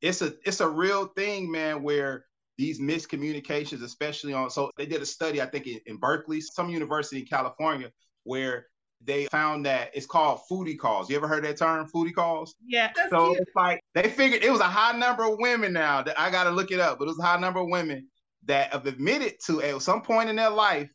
it's a it's a real thing, man, where these miscommunications, especially on, so they did a study, I think in, in Berkeley, some university in California, where they found that it's called foodie calls. You ever heard that term, foodie calls? Yeah. So cute. it's like they figured it was a high number of women now that I got to look it up, but it was a high number of women that have admitted to at some point in their life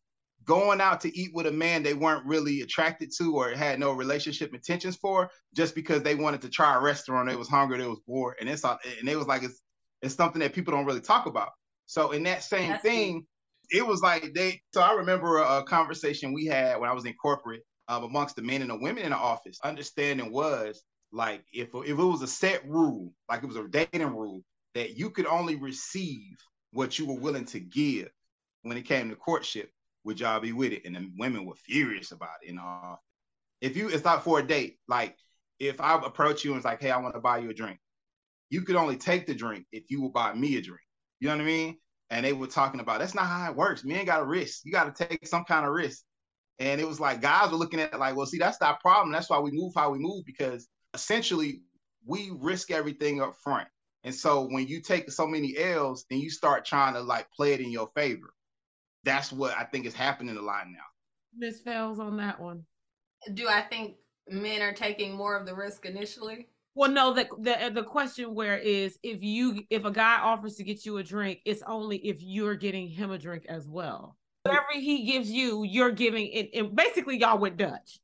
going out to eat with a man they weren't really attracted to or had no relationship intentions for just because they wanted to try a restaurant. They was hungry, they was bored, and it's and it was like it's it's something that people don't really talk about. So in that same That's thing, it was like they. So I remember a, a, conversation we had when I was in corporate um, amongst the men and the women in the office. Understanding was like if if it was a set rule, like it was a dating rule, that you could only receive what you were willing to give when it came to courtship. Would y'all be with it? And the women were furious about it. And uh, if you, it's not for a date. Like if I approach you and it's like, hey, I want to buy you a drink you could only take the drink if you would buy me a drink. You know what I mean? And they were talking about that's not how it works. Men got a risk. You got to take some kind of risk. And it was like guys were looking at it like, well, see, that's our problem. That's why we move how we move because essentially we risk everything up front. And so when you take so many L's, then you start trying to like play it in your favor. That's what I think is happening a lot now. Miss Fells on that one. Do I think men are taking more of the risk initially? Well, no, the, the the question where is if you if a guy offers to get you a drink, it's only if you're getting him a drink as well. Whatever he gives you, you're giving it. And basically, y'all went Dutch.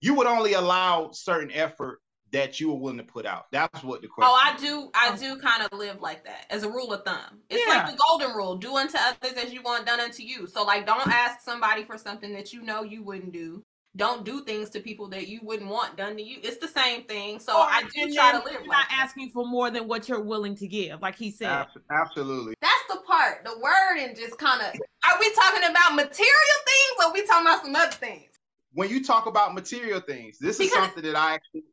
You would only allow certain effort that you were willing to put out. That's what the question. Oh, I do. I do kind of live like that as a rule of thumb. It's yeah. like the golden rule: do unto others as you want done unto you. So, like, don't ask somebody for something that you know you wouldn't do don't do things to people that you wouldn't want done to you. It's the same thing. So oh, I do try to live. You're like not that. asking for more than what you're willing to give, like he said. Absolutely. That's the part. The word and just kind of. Are we talking about material things, or are we talking about some other things? When you talk about material things, this because, is something that I actually.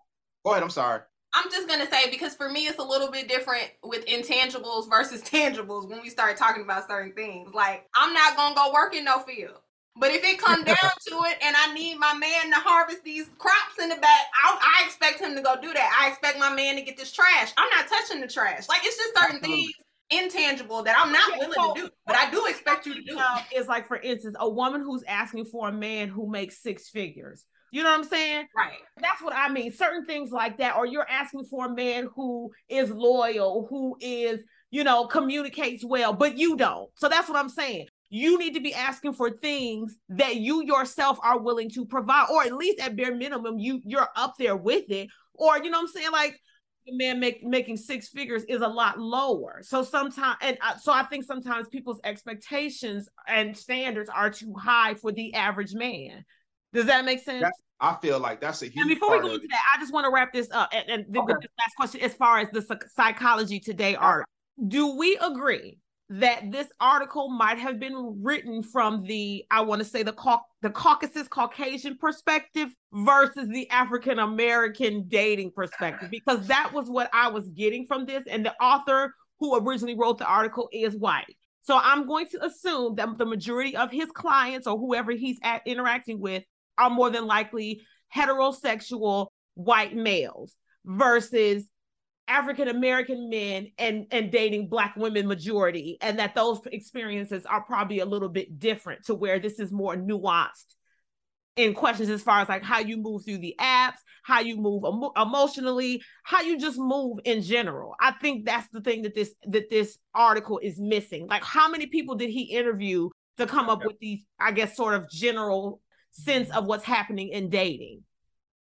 Go ahead. I'm sorry. I'm just gonna say because for me it's a little bit different with intangibles versus tangibles when we start talking about certain things. Like I'm not gonna go work in no field. But if it come down to it and I need my man to harvest these crops in the back, I, I, expect him to go do that. I expect my man to get this trash. I'm not touching the trash. Like it's just certain things intangible that I'm not willing to do, but I do expect you to do. Is like for instance, a woman who's asking for a man who makes six figures. You know what I'm saying? Right. That's what I mean. Certain things like that, or you're asking for a man who is loyal, who is, you know, communicates well, but you don't. So that's what I'm saying you need to be asking for things that you yourself are willing to provide or at least at bare minimum you you're up there with it. Or you know what i'm saying? Like the man make, making six figures is a lot lower. So sometimes and uh, so i think sometimes people's expectations and standards are too high for the average man. Does that make sense? That, i feel like that's a huge and before we go into that i just want to wrap this up and, and okay. the last question as far as the psychology today art do we agree that this article might have been written from the I want to say the Cau- the Caucasus Caucasian perspective versus the African American dating perspective because that was what I was getting from this and the author who originally wrote the article is white. So I'm going to assume that the majority of his clients or whoever he's at interacting with are more than likely heterosexual white males versus African American men and and dating black women majority and that those experiences are probably a little bit different to where this is more nuanced in questions as far as like how you move through the apps, how you move emo- emotionally, how you just move in general. I think that's the thing that this that this article is missing. Like how many people did he interview to come up with these I guess sort of general sense of what's happening in dating?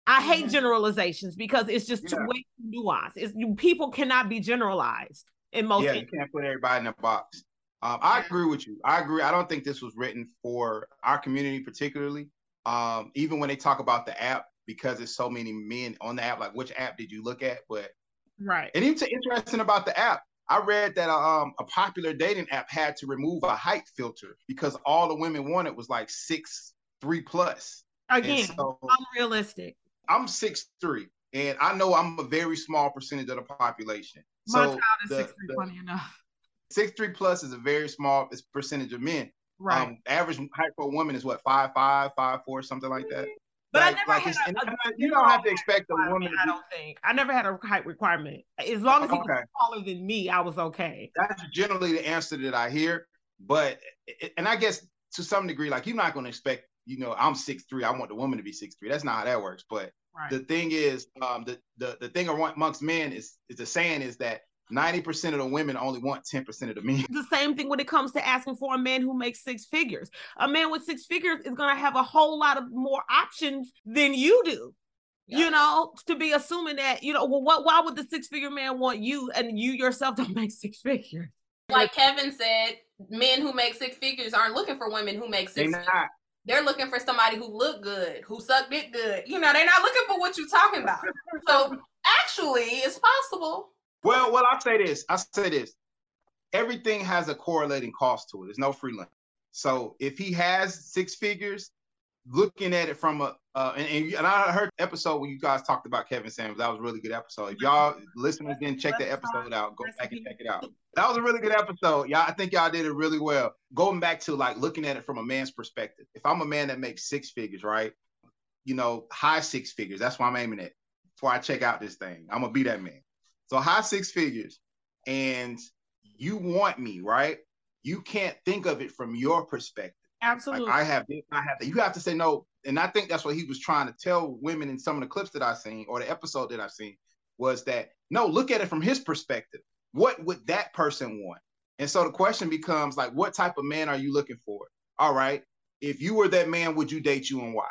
I hate generalizations because it's just yeah. too way nuanced. It's people cannot be generalized in most. Yeah, you can't put everybody in a box. Um, I agree with you. I agree. I don't think this was written for our community particularly. Um, even when they talk about the app, because there's so many men on the app. Like, which app did you look at? But right. And it's interesting about the app, I read that um, a popular dating app had to remove a height filter because all the women wanted was like six three plus. Again, so, unrealistic. I'm six three, and I know I'm a very small percentage of the population. My so child is six three, funny enough. Six three plus is a very small percentage of men. Right. Um, average height for a woman is what five five, five four, something like that. But like, I never like had a, a, you don't have to expect a woman. I don't think I never had a height requirement. As long as he okay. was taller than me, I was okay. That's generally the answer that I hear. But and I guess to some degree, like you're not going to expect. You know, I'm six three. I want the woman to be six three. That's not how that works. But right. the thing is, um, the the the thing amongst men is is the saying is that 90% of the women only want 10% of the men. The same thing when it comes to asking for a man who makes six figures. A man with six figures is going to have a whole lot of more options than you do. Yeah. You know, to be assuming that, you know, well, what why would the six figure man want you and you yourself don't make six figures? Like Kevin said, men who make six figures aren't looking for women who make six they figures. They're looking for somebody who look good, who suck dick good. You know, they're not looking for what you're talking about. So actually, it's possible well, well, I'll say this. I'll say this. Everything has a correlating cost to it. There's no free lunch. So if he has six figures, looking at it from a uh, and, and, I heard episode when you guys talked about Kevin Samuels. That was a really good episode. If y'all listeners didn't check the episode out, go back and check it out. That was a really good episode. Y'all, I think y'all did it really well. Going back to like looking at it from a man's perspective. If I'm a man that makes six figures, right? You know, high six figures. That's why I'm aiming at. Before I check out this thing, I'm gonna be that man. So high six figures, and you want me, right? You can't think of it from your perspective. Absolutely. Like I have this, I have that. You have to say no. And I think that's what he was trying to tell women in some of the clips that I've seen or the episode that I've seen was that no, look at it from his perspective. What would that person want? And so the question becomes like, what type of man are you looking for? All right. If you were that man, would you date you and why?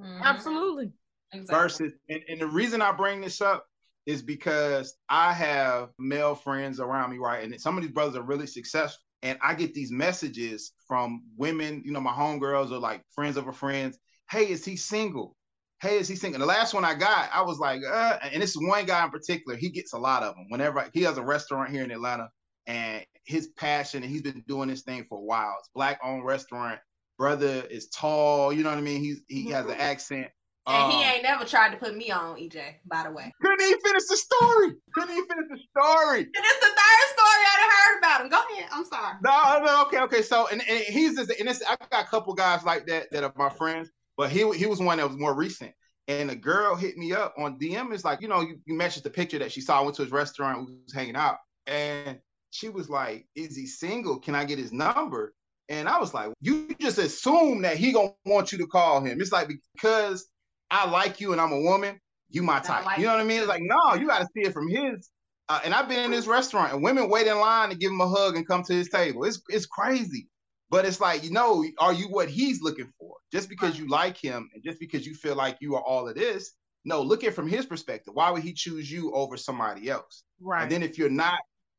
Mm-hmm. Absolutely. Exactly. Versus, and, and the reason I bring this up is because I have male friends around me, right? And some of these brothers are really successful. And I get these messages from women, you know, my homegirls or like friends of a friends. Hey, is he single? Hey, is he single? The last one I got, I was like, uh, and this is one guy in particular. He gets a lot of them. Whenever he has a restaurant here in Atlanta, and his passion, and he's been doing this thing for a while. It's black-owned restaurant. Brother is tall. You know what I mean? He's he has an accent. And he um, ain't never tried to put me on, EJ, by the way. Couldn't even finish the story. Couldn't even finish the story. And it's the third story I heard about him. Go ahead. I'm sorry. No, no, okay, okay. So and, and he's just and it's I got a couple guys like that that are my friends, but he he was one that was more recent. And a girl hit me up on DM. It's like, you know, you, you mentioned the picture that she saw, I went to his restaurant, was hanging out. And she was like, Is he single? Can I get his number? And I was like, You just assume that he gonna want you to call him. It's like because I like you and I'm a woman, you my type. Like you know what I mean? It's like, no, you got to see it from his. Uh, and I've been in this restaurant and women wait in line to give him a hug and come to his table. It's it's crazy. But it's like, you know, are you what he's looking for? Just because you like him and just because you feel like you are all of this, no, look at from his perspective. Why would he choose you over somebody else? Right. And then if you're not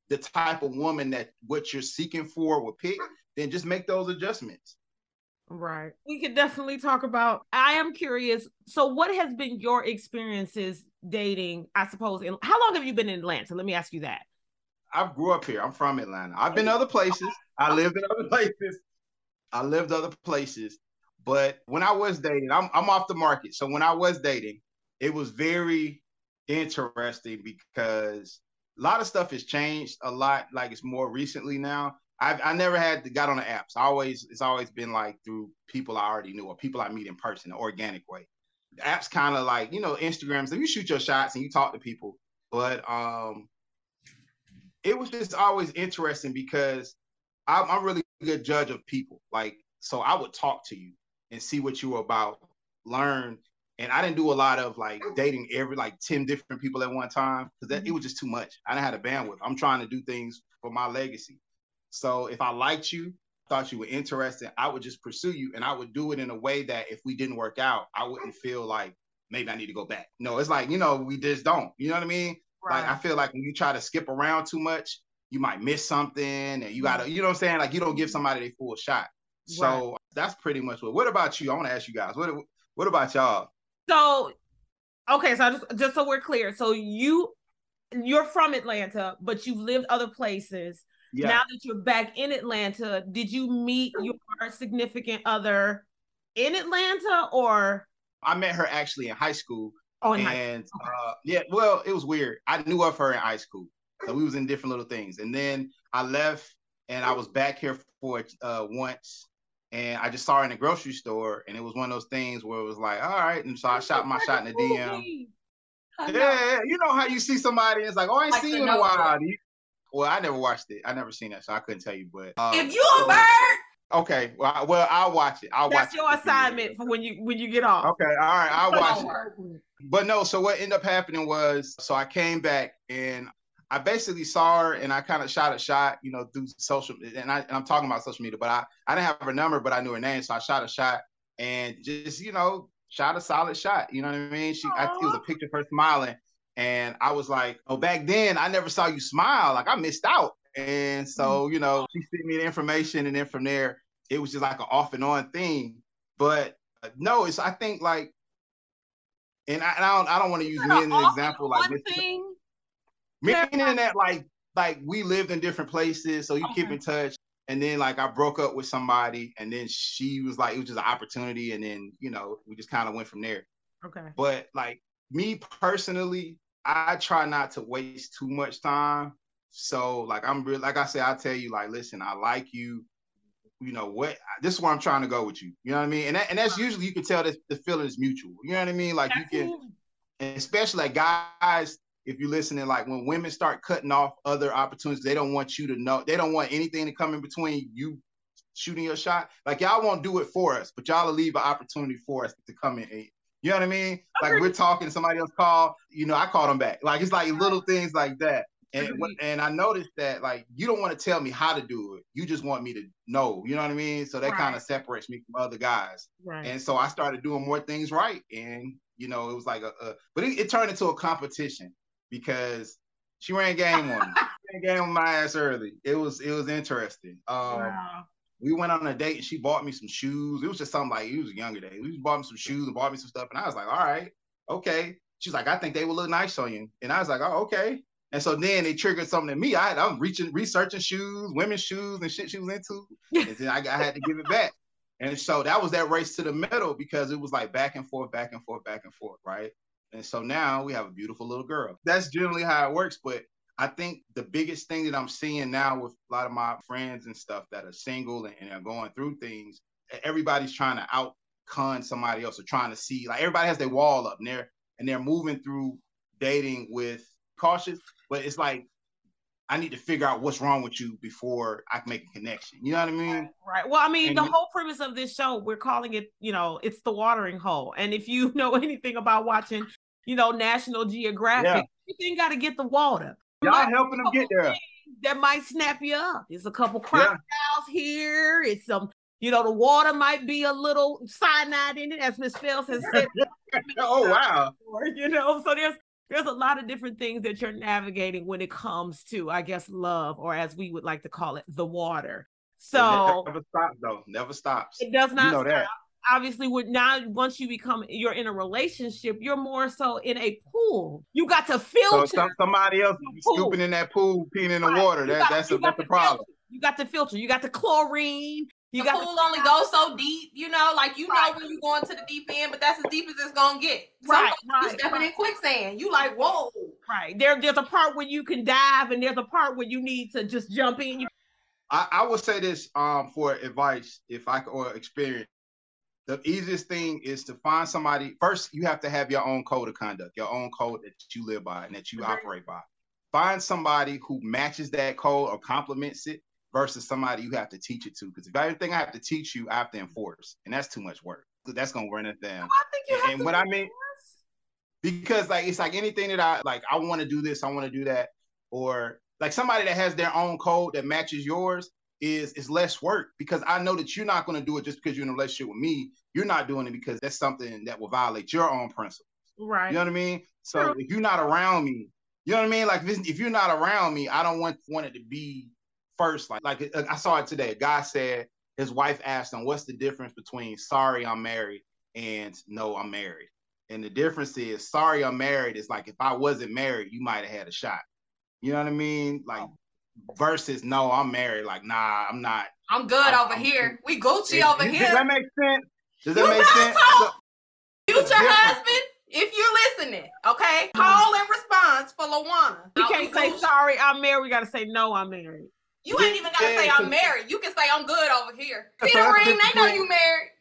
the type of woman that what you're seeking for will pick, then just make those adjustments. Right. We could definitely talk about. I am curious. So, what has been your experiences dating? I suppose. In, how long have you been in Atlanta? Let me ask you that. I grew up here. I'm from Atlanta. I've been other places. I lived in other places. I lived other places. But when I was dating, I'm I'm off the market. So when I was dating, it was very interesting because a lot of stuff has changed a lot. Like it's more recently now. I've I never had to got on the apps. I always it's always been like through people I already knew or people I meet in person, an organic way. The apps kind of like you know Instagram, so you shoot your shots and you talk to people, but um, it was just always interesting because I'm, I'm really good judge of people. Like so, I would talk to you and see what you were about, learn. And I didn't do a lot of like dating every like 10 different people at one time because that it was just too much. I didn't have the bandwidth. I'm trying to do things for my legacy. So if I liked you, thought you were interested, I would just pursue you and I would do it in a way that if we didn't work out, I wouldn't feel like maybe I need to go back. No, it's like, you know, we just don't. You know what I mean? Right. Like I feel like when you try to skip around too much, you might miss something and you gotta, you know what I'm saying? Like you don't give somebody a full shot. Right. So that's pretty much what. What about you? I want to ask you guys. What What about y'all? So, okay, so just just so we're clear, so you you're from Atlanta, but you've lived other places. Yeah. Now that you're back in Atlanta, did you meet your significant other in Atlanta or? I met her actually in high school. Oh, and okay. uh, yeah, well, it was weird. I knew of her in high school, so we was in different little things. And then I left, and I was back here for uh, once, and I just saw her in the grocery store, and it was one of those things where it was like, all right, and so I shot my shot in the DM. Yeah, you know how you see somebody and it's like, oh, I ain't like seen you in a while. Well, I never watched it. I never seen that, so I couldn't tell you. But um, if you a bird, okay, well, I, well, I'll watch it. I'll That's watch your assignment for when you when you get off. Okay, all right, I'll watch it. But no, so what ended up happening was, so I came back and I basically saw her and I kind of shot a shot, you know, through social. And, I, and I'm talking about social media, but I I didn't have her number, but I knew her name, so I shot a shot and just you know shot a solid shot. You know what I mean? She I, it was a picture of her smiling, and I was like, oh, back then I never saw you smile. Like I missed out. And so, mm. you know, she sent me the information, and then from there, it was just like an off and on thing. But uh, no, it's I think like, and I, and I don't I don't want to use me as an example like this thing. Meaning that like like we lived in different places, so you okay. keep in touch. And then like I broke up with somebody, and then she was like, it was just an opportunity, and then you know we just kind of went from there. Okay. But like me personally, I try not to waste too much time. So like I'm real, like I said, I tell you like, listen, I like you. You know what? This is where I'm trying to go with you. You know what I mean? And that, and that's usually you can tell that the feeling is mutual. You know what I mean? Like you can, and especially like guys, if you're listening, like when women start cutting off other opportunities, they don't want you to know. They don't want anything to come in between you shooting your shot. Like y'all won't do it for us, but y'all will leave an opportunity for us to come in you know what I mean? Like we're talking, somebody else called, you know, I called them back. Like it's like little things like that. And and I noticed that like you don't want to tell me how to do it. You just want me to know. You know what I mean? So that right. kind of separates me from other guys. Right. And so I started doing more things right. And you know, it was like a, a but it, it, turned into a competition because she ran game on me. ran game on my ass early. It was it was interesting. Um, wow we went on a date and she bought me some shoes. It was just something like it was a younger day. We bought me some shoes and bought me some stuff. And I was like, all right, okay. She's like, I think they will look nice on you. And I was like, oh, okay. And so then it triggered something in me. I had, I'm reaching, researching shoes, women's shoes and shit she was into. and then I, I had to give it back. And so that was that race to the middle because it was like back and forth, back and forth, back and forth, right? And so now we have a beautiful little girl. That's generally how it works. But I think the biggest thing that I'm seeing now with a lot of my friends and stuff that are single and, and are going through things, everybody's trying to out con somebody else or trying to see like everybody has their wall up and they're and they're moving through dating with cautious, but it's like I need to figure out what's wrong with you before I can make a connection. You know what I mean? Right. right. Well, I mean, and the whole premise of this show, we're calling it, you know, it's the watering hole. And if you know anything about watching, you know, National Geographic, yeah. everything got to get the water. Y'all helping them get there. That might snap you up. There's a couple crocodiles yeah. here. It's some, you know, the water might be a little cyanide in it, as Miss Phelps has said. oh wow. You know, so there's there's a lot of different things that you're navigating when it comes to, I guess, love, or as we would like to call it, the water. So it never stops though. Never stops. It does not you know stop. That obviously would now once you become you're in a relationship you're more so in a pool you got to filter so somebody else scooping in that pool peeing in the right. water that, got, that's a, that's the problem filter. you got the filter you got the chlorine you the got pool only goes so deep, you know, like you right. know when you're going to the deep end, but that's as deep as it's gonna get. Right, right you stepping right. in quicksand. You like, whoa. Right. There, there's a part where you can dive, and there's a part where you need to just jump in. I, I would say this um, for advice, if I or experience the easiest thing is to find somebody first you have to have your own code of conduct your own code that you live by and that you mm-hmm. operate by. Find somebody who matches that code or complements it versus somebody you have to teach it to because if everything i have to teach you i have to enforce and that's too much work. That's gonna run it down. I think you have and, and what i mean because like it's like anything that i like i want to do this i want to do that or like somebody that has their own code that matches yours is is less work because I know that you're not going to do it just because you're in a relationship with me. You're not doing it because that's something that will violate your own principles. Right. You know what I mean? So True. if you're not around me, you know what I mean? Like if, if you're not around me, I don't want want it to be first. Like like uh, I saw it today. A guy said his wife asked him, "What's the difference between sorry I'm married and no I'm married?" And the difference is sorry I'm married is like if I wasn't married, you might have had a shot. You know what I mean? Like oh. Versus no, I'm married. Like nah, I'm not. I'm good I'm, over I'm, here. We Gucci it, over here. Does that make sense? Does that you make sense? So, future husband, if you're listening, okay, mm-hmm. call in response for Lawana. You can't say Gucci. sorry, I'm married. We gotta say no, I'm married. You ain't even gotta yeah, say I'm married. You can say I'm good over here. See the ring? They know you married.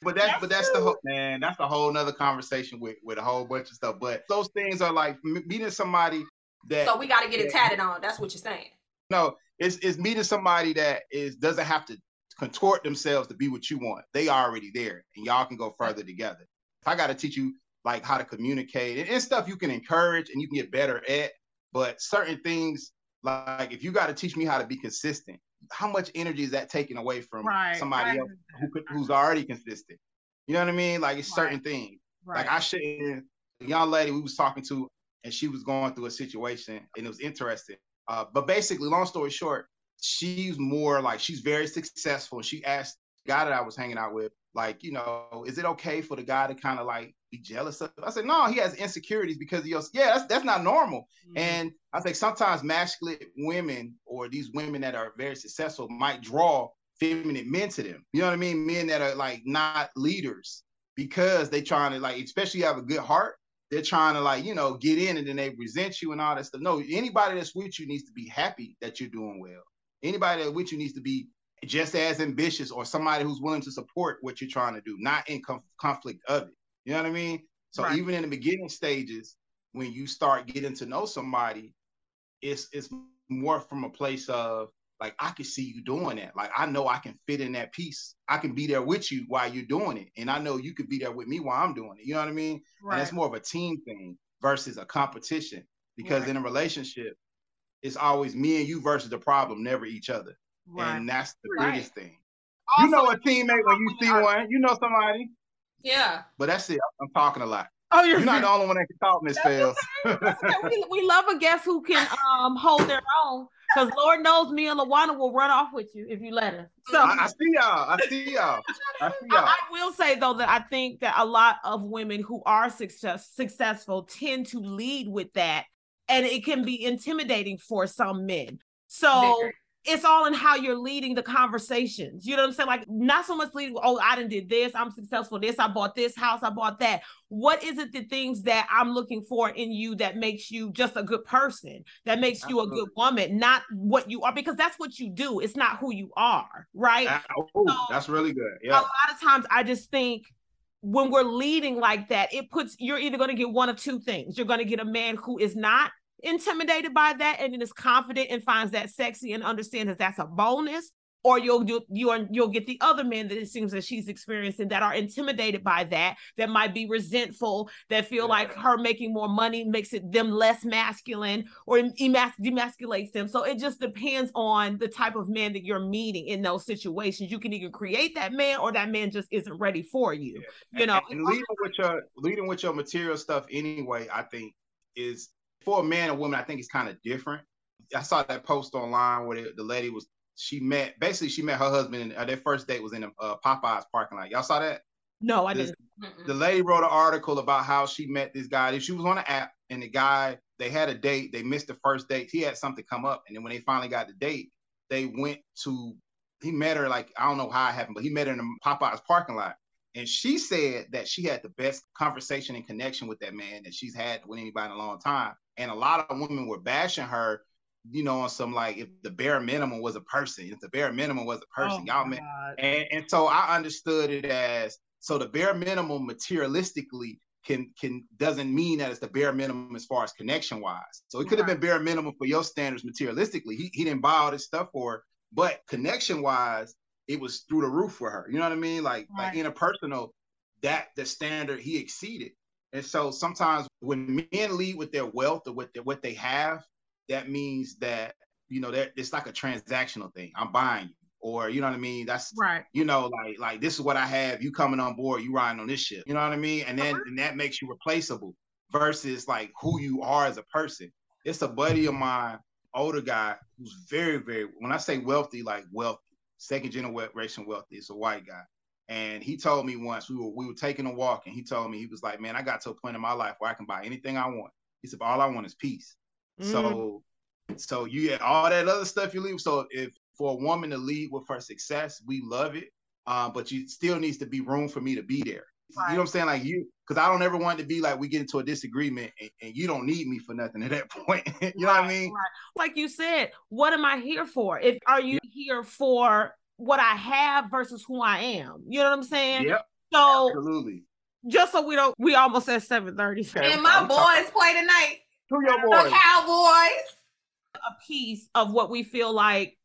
But that's, that's but that's true. the whole man. That's a whole nother conversation with with a whole bunch of stuff. But those things are like meeting somebody that. So we got to get it tatted on. That's what you're saying. No, it's it's meeting somebody that is doesn't have to contort themselves to be what you want. They already there, and y'all can go further together. If I got to teach you like how to communicate and, and stuff, you can encourage and you can get better at. But certain things, like if you got to teach me how to be consistent, how much energy is that taking away from right, somebody right. else who could, who's already consistent? You know what I mean? Like it's certain things. Like I shouldn't. Young lady we was talking to, and she was going through a situation, and it was interesting. Uh, but basically, long story short, she's more like she's very successful. She asked the guy that I was hanging out with, like, you know, is it okay for the guy to kind of like be jealous of? I said, no, he has insecurities because he goes, yeah, that's that's not normal. Mm-hmm. And I think sometimes masculine women or these women that are very successful might draw feminine men to them. You know what I mean? Men that are like not leaders because they trying to like, especially have a good heart. They're trying to like, you know, get in and then they resent you and all that stuff. No, anybody that's with you needs to be happy that you're doing well. Anybody that with you needs to be just as ambitious or somebody who's willing to support what you're trying to do, not in conf- conflict of it. You know what I mean? So right. even in the beginning stages, when you start getting to know somebody, it's it's more from a place of like I can see you doing that. Like I know I can fit in that piece. I can be there with you while you're doing it, and I know you could be there with me while I'm doing it. You know what I mean? Right. And it's more of a team thing versus a competition. Because right. in a relationship, it's always me and you versus the problem, never each other. Right. And that's the right. biggest thing. Also, you know a teammate when you see one, you know somebody. Yeah. But that's it. I'm talking a lot. Oh, you're, you're not the only one that can talk, Miss Fails. Okay. we, we love a guest who can um hold their own. Because Lord knows me and Lawana will run off with you if you let us. Mm-hmm. So I, I see y'all. I see y'all. I see y'all. I, I, will say though that I think that a lot of women who are success successful tend to lead with that and it can be intimidating for some men. So it's all in how you're leading the conversations. You know what I'm saying? Like not so much leading, oh, I didn't did this, I'm successful this, I bought this house, I bought that. What is it the things that I'm looking for in you that makes you just a good person, that makes Absolutely. you a good woman, not what you are, because that's what you do. It's not who you are, right? Ah, oh, so, that's really good. Yeah. A lot of times I just think when we're leading like that, it puts you're either going to get one of two things. You're going to get a man who is not intimidated by that and then is confident and finds that sexy and understands that that's a bonus or you'll do you are you'll get the other men that it seems that she's experiencing that are intimidated by that that might be resentful that feel yeah. like her making more money makes it them less masculine or emas- demasculates them so it just depends on the type of man that you're meeting in those situations you can either create that man or that man just isn't ready for you yeah. you know and, and leading with your leading with your material stuff anyway i think is for a man and woman, I think it's kind of different. I saw that post online where the, the lady was she met basically she met her husband and uh, their first date was in a uh, Popeyes parking lot. Y'all saw that? No, I this, didn't. The lady wrote an article about how she met this guy. She was on an app and the guy they had a date. They missed the first date. He had something come up, and then when they finally got the date, they went to. He met her like I don't know how it happened, but he met her in the Popeyes parking lot. And she said that she had the best conversation and connection with that man that she's had with anybody in a long time. And a lot of women were bashing her, you know, on some like if the bare minimum was a person, if the bare minimum was a person, oh y'all man. And, and so I understood it as so the bare minimum materialistically can can doesn't mean that it's the bare minimum as far as connection wise. So it could have been bare minimum for your standards materialistically. He he didn't buy all this stuff for her, but connection wise, it was through the roof for her. You know what I mean? Like right. like interpersonal, that the standard he exceeded. And so sometimes when men lead with their wealth or with their, what they have, that means that you know that it's like a transactional thing. I'm buying you. or you know what I mean. That's right. You know, like like this is what I have. You coming on board, you riding on this ship. You know what I mean? And then uh-huh. and that makes you replaceable versus like who you are as a person. It's a buddy of mine, older guy, who's very very. When I say wealthy, like wealthy, second generation wealthy. It's a white guy. And he told me once we were we were taking a walk, and he told me he was like, "Man, I got to a point in my life where I can buy anything I want." He said, "All I want is peace." Mm. So, so you get all that other stuff you leave. So if for a woman to lead with her success, we love it. Uh, but you still needs to be room for me to be there. Right. You know what I'm saying? Like you, because I don't ever want to be like we get into a disagreement and, and you don't need me for nothing at that point. you right, know what I mean? Right. Like you said, what am I here for? If are you yeah. here for what I have versus who I am? You know what I'm saying? Yep. So absolutely. Just so we don't, we almost at 7:30. And my boys play tonight. Who your boys? The Cowboys. A piece of what we feel like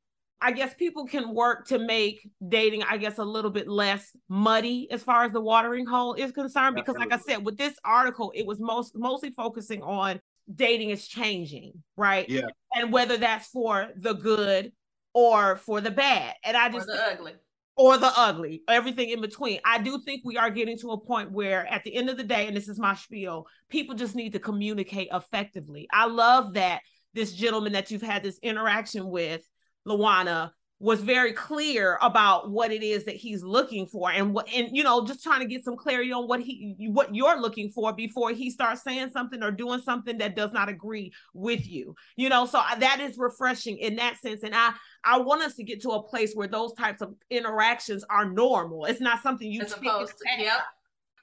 I guess people can work to make dating, I guess, a little bit less muddy as far as the watering hole is concerned. Because, like I said, with this article, it was most mostly focusing on dating is changing, right? Yeah. And whether that's for the good or for the bad. And I just or the ugly. Or the ugly, everything in between. I do think we are getting to a point where, at the end of the day, and this is my spiel, people just need to communicate effectively. I love that this gentleman that you've had this interaction with Lawana was very clear about what it is that he's looking for and what and you know just trying to get some clarity on what he what you're looking for before he starts saying something or doing something that does not agree with you you know? So uh, that is refreshing in that sense. And i i want us to get to a place where those types of interactions are normal. It's not something you as opposed to yep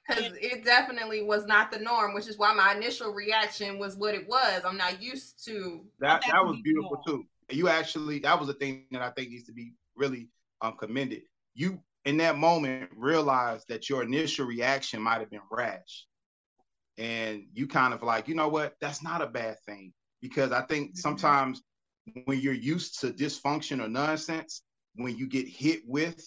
because it definitely was not the norm which is why my initial reaction was what it was. I'm not used to that that was beautiful too you actually that was a thing that I think needs to be really um, commended. You in that moment realized that your initial reaction might have been rash, and you kind of like, you know what, that's not a bad thing because I think mm-hmm. sometimes when you're used to dysfunction or nonsense, when you get hit with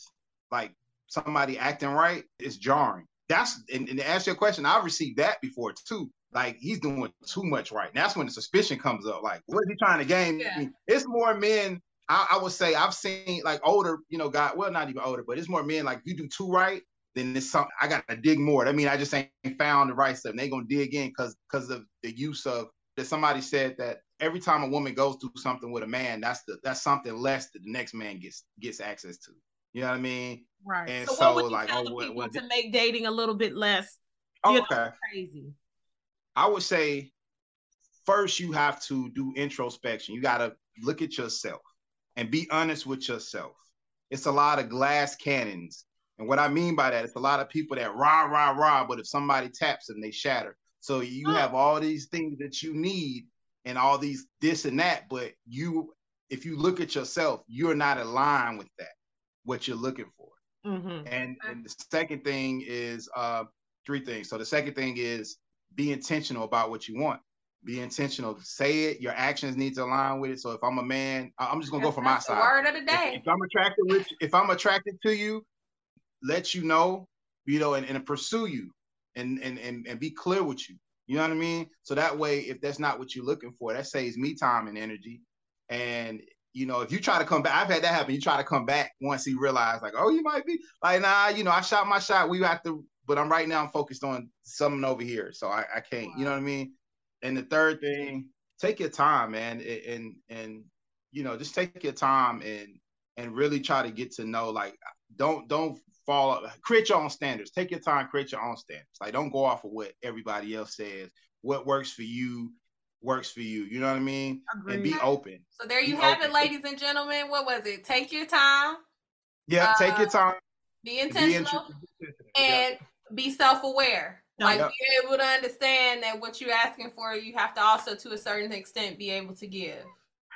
like somebody acting right, it's jarring. That's and, and to answer your question, I've received that before too like he's doing too much right. And that's when the suspicion comes up. Like, what is he trying to gain? Yeah. It's more men. I, I, would say I've seen like older, you know, guy. Well, not even older, but it's more men. Like, you do two right, then it's something I got to dig more. I mean, I just ain't found the right stuff. And they gonna dig in because because of the use of that. Somebody said that every time a woman goes through something with a man, that's the that's something less that the next man gets gets access to. You know what I mean? Right. And so, so what would you like, tell oh, what, what, to make dating a little bit less? Oh, okay. Know, crazy. I would say first you have to do introspection. You got to look at yourself and be honest with yourself. It's a lot of glass cannons. And what I mean by that, it's a lot of people that rah, rah, rah, but if somebody taps them, they shatter. So you have all these things that you need and all these this and that, but you, if you look at yourself, you're not aligned with that, what you're looking for. Mm-hmm. And, and the second thing is uh, three things. So the second thing is be intentional about what you want. Be intentional. Say it. Your actions need to align with it. So if I'm a man, I'm just gonna that's, go for my side. Word of the day. If, if, I'm attracted with, if I'm attracted to you, let you know, you know, and, and pursue you, and and and and be clear with you. You know what I mean? So that way, if that's not what you're looking for, that saves me time and energy. And you know, if you try to come back, I've had that happen. You try to come back once he realized, like, oh, you might be like, nah, you know, I shot my shot. We have to but I'm right now I'm focused on something over here, so I, I can't. Wow. You know what I mean? And the third thing, take your time, man, and and you know just take your time and and really try to get to know. Like, don't don't fall. Create your own standards. Take your time. Create your own standards. Like, don't go off of what everybody else says. What works for you works for you. You know what I mean? Agreed. And be open. So there you be have open. it, ladies and gentlemen. What was it? Take your time. Yeah, uh, take your uh, time. Be intentional. Be and be self-aware. Like yep. be able to understand that what you're asking for, you have to also, to a certain extent, be able to give.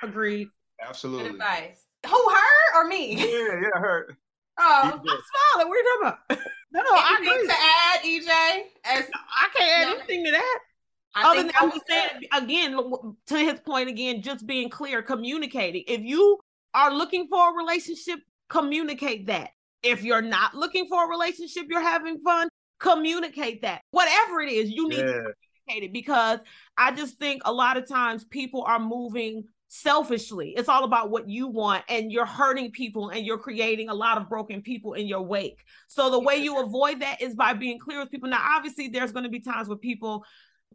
Agreed. Absolutely. Good advice. Who her or me? Yeah, yeah, her. Oh, I'm smiling. What are you talking about? No, no, I agree. to add, EJ? As, no, I can't add no. anything to that. I Other than I was saying again, to his point again, just being clear, communicating. If you are looking for a relationship, communicate that. If you're not looking for a relationship, you're having fun, communicate that. Whatever it is, you need yeah. to communicate it because I just think a lot of times people are moving selfishly. It's all about what you want, and you're hurting people and you're creating a lot of broken people in your wake. So, the way you avoid that is by being clear with people. Now, obviously, there's going to be times where people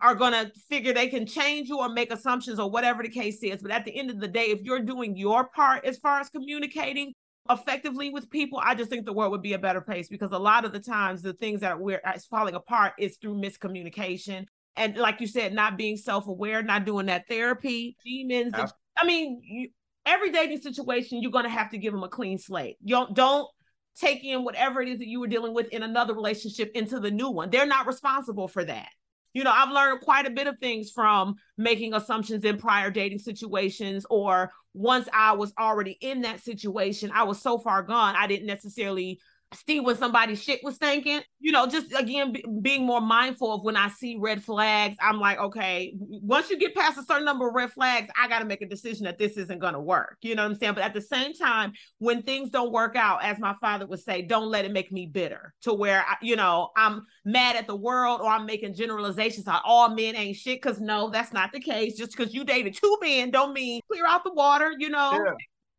are going to figure they can change you or make assumptions or whatever the case is. But at the end of the day, if you're doing your part as far as communicating effectively with people, I just think the world would be a better place because a lot of the times the things that we're falling apart is through miscommunication. And like you said, not being self aware, not doing that therapy, demons. I mean, you, every dating situation, you're going to have to give them a clean slate. You don't, don't take in whatever it is that you were dealing with in another relationship into the new one. They're not responsible for that you know, I've learned quite a bit of things from making assumptions in prior dating situations, or once I was already in that situation, I was so far gone, I didn't necessarily see when somebody's shit was thinking. You know, just again b- being more mindful of when I see red flags. I'm like, okay, once you get past a certain number of red flags, I got to make a decision that this isn't going to work. You know what I'm saying? But at the same time, when things don't work out, as my father would say, don't let it make me bitter to where I, you know I'm mad at the world or I'm making generalizations on all men ain't shit. Because no, that's not the case. Just because you dated two men don't mean clear out the water. You know. Yeah.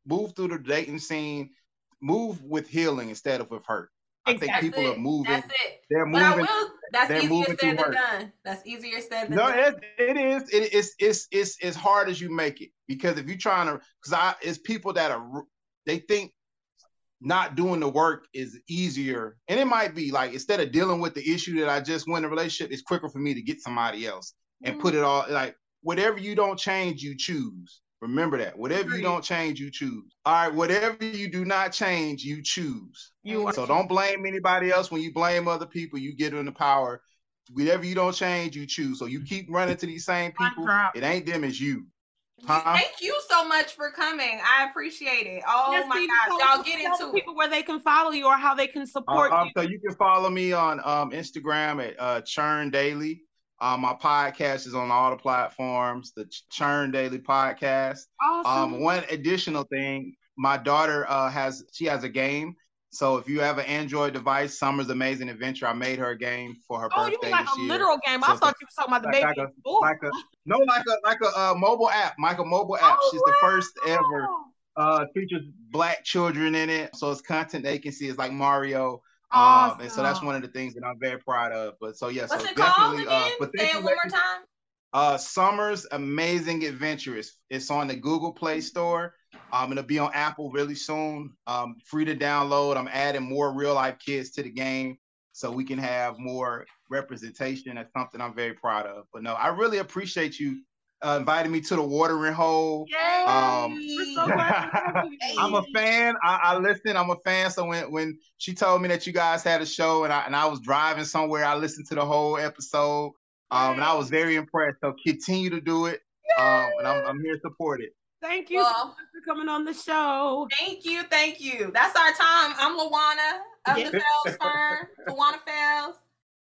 Move through the dating scene move with healing instead of with hurt. Exactly. I think people are moving. That's it. They're moving. But I will, that's easier said than done. That's easier said than no, done. it, it is. It, it's it's it's as hard as you make it because if you're trying to, because I it's people that are they think not doing the work is easier, and it might be like instead of dealing with the issue that I just went in a relationship, it's quicker for me to get somebody else and mm-hmm. put it all like whatever you don't change, you choose. Remember that. Whatever you don't change, you choose. All right. Whatever you do not change, you choose. You so don't blame anybody else. When you blame other people, you get in the power. Whatever you don't change, you choose. So you keep running to these same people. It ain't them, it's you. Huh? Thank you so much for coming. I appreciate it. Oh yes, my gosh, y'all get into people it. where they can follow you or how they can support uh, you. So you can follow me on um, Instagram at uh, Churn Daily. Um, my podcast is on all the platforms, the Churn Daily Podcast. Awesome. Um, one additional thing, my daughter uh, has she has a game. So if you have an Android device, Summer's Amazing Adventure, I made her a game for her oh, birthday. Oh, you mean like a year. literal game? So I thought you were talking about the like, baby. Like a, like a, no, like a like a uh, mobile app, like a mobile app. Oh, She's wow. the first ever. Uh, features black children in it, so it's content they can see. It's like Mario. Awesome. Um, and so that's one of the things that I'm very proud of. But so yeah, What's so it definitely. Uh, but Say it one more time. Uh, Summer's Amazing Adventures. It's on the Google Play Store. Um, it'll be on Apple really soon. Um, free to download. I'm adding more real life kids to the game so we can have more representation. That's something I'm very proud of. But no, I really appreciate you uh, invited me to the watering hole. Um, so I'm a fan. I, I listen. I'm a fan. So when when she told me that you guys had a show and I and I was driving somewhere, I listened to the whole episode. Um, and I was very impressed. So continue to do it. Um, and I'm, I'm here to support it. Thank you well, so for coming on the show. Thank you, thank you. That's our time. I'm Lawana of yeah. the Fels firm, Lawana Fels.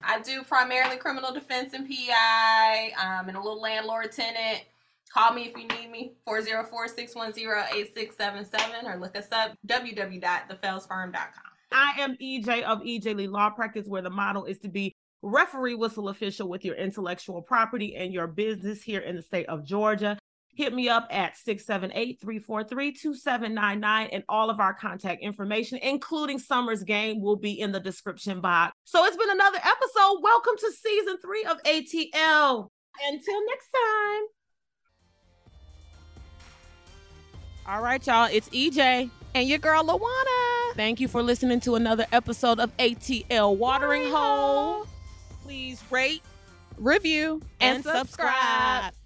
I do primarily criminal defense and PI, um, and a little landlord tenant. Call me if you need me, 404-610-8677, or look us up, www.thefelsfirm.com. I am EJ of EJ Lee Law Practice, where the model is to be referee whistle official with your intellectual property and your business here in the state of Georgia. Hit me up at 678 343 2799, and all of our contact information, including Summer's game, will be in the description box. So it's been another episode. Welcome to season three of ATL. Until next time. All right, y'all, it's EJ and your girl Lawana. Thank you for listening to another episode of ATL Watering Hole. Please rate, review, and, and subscribe. subscribe.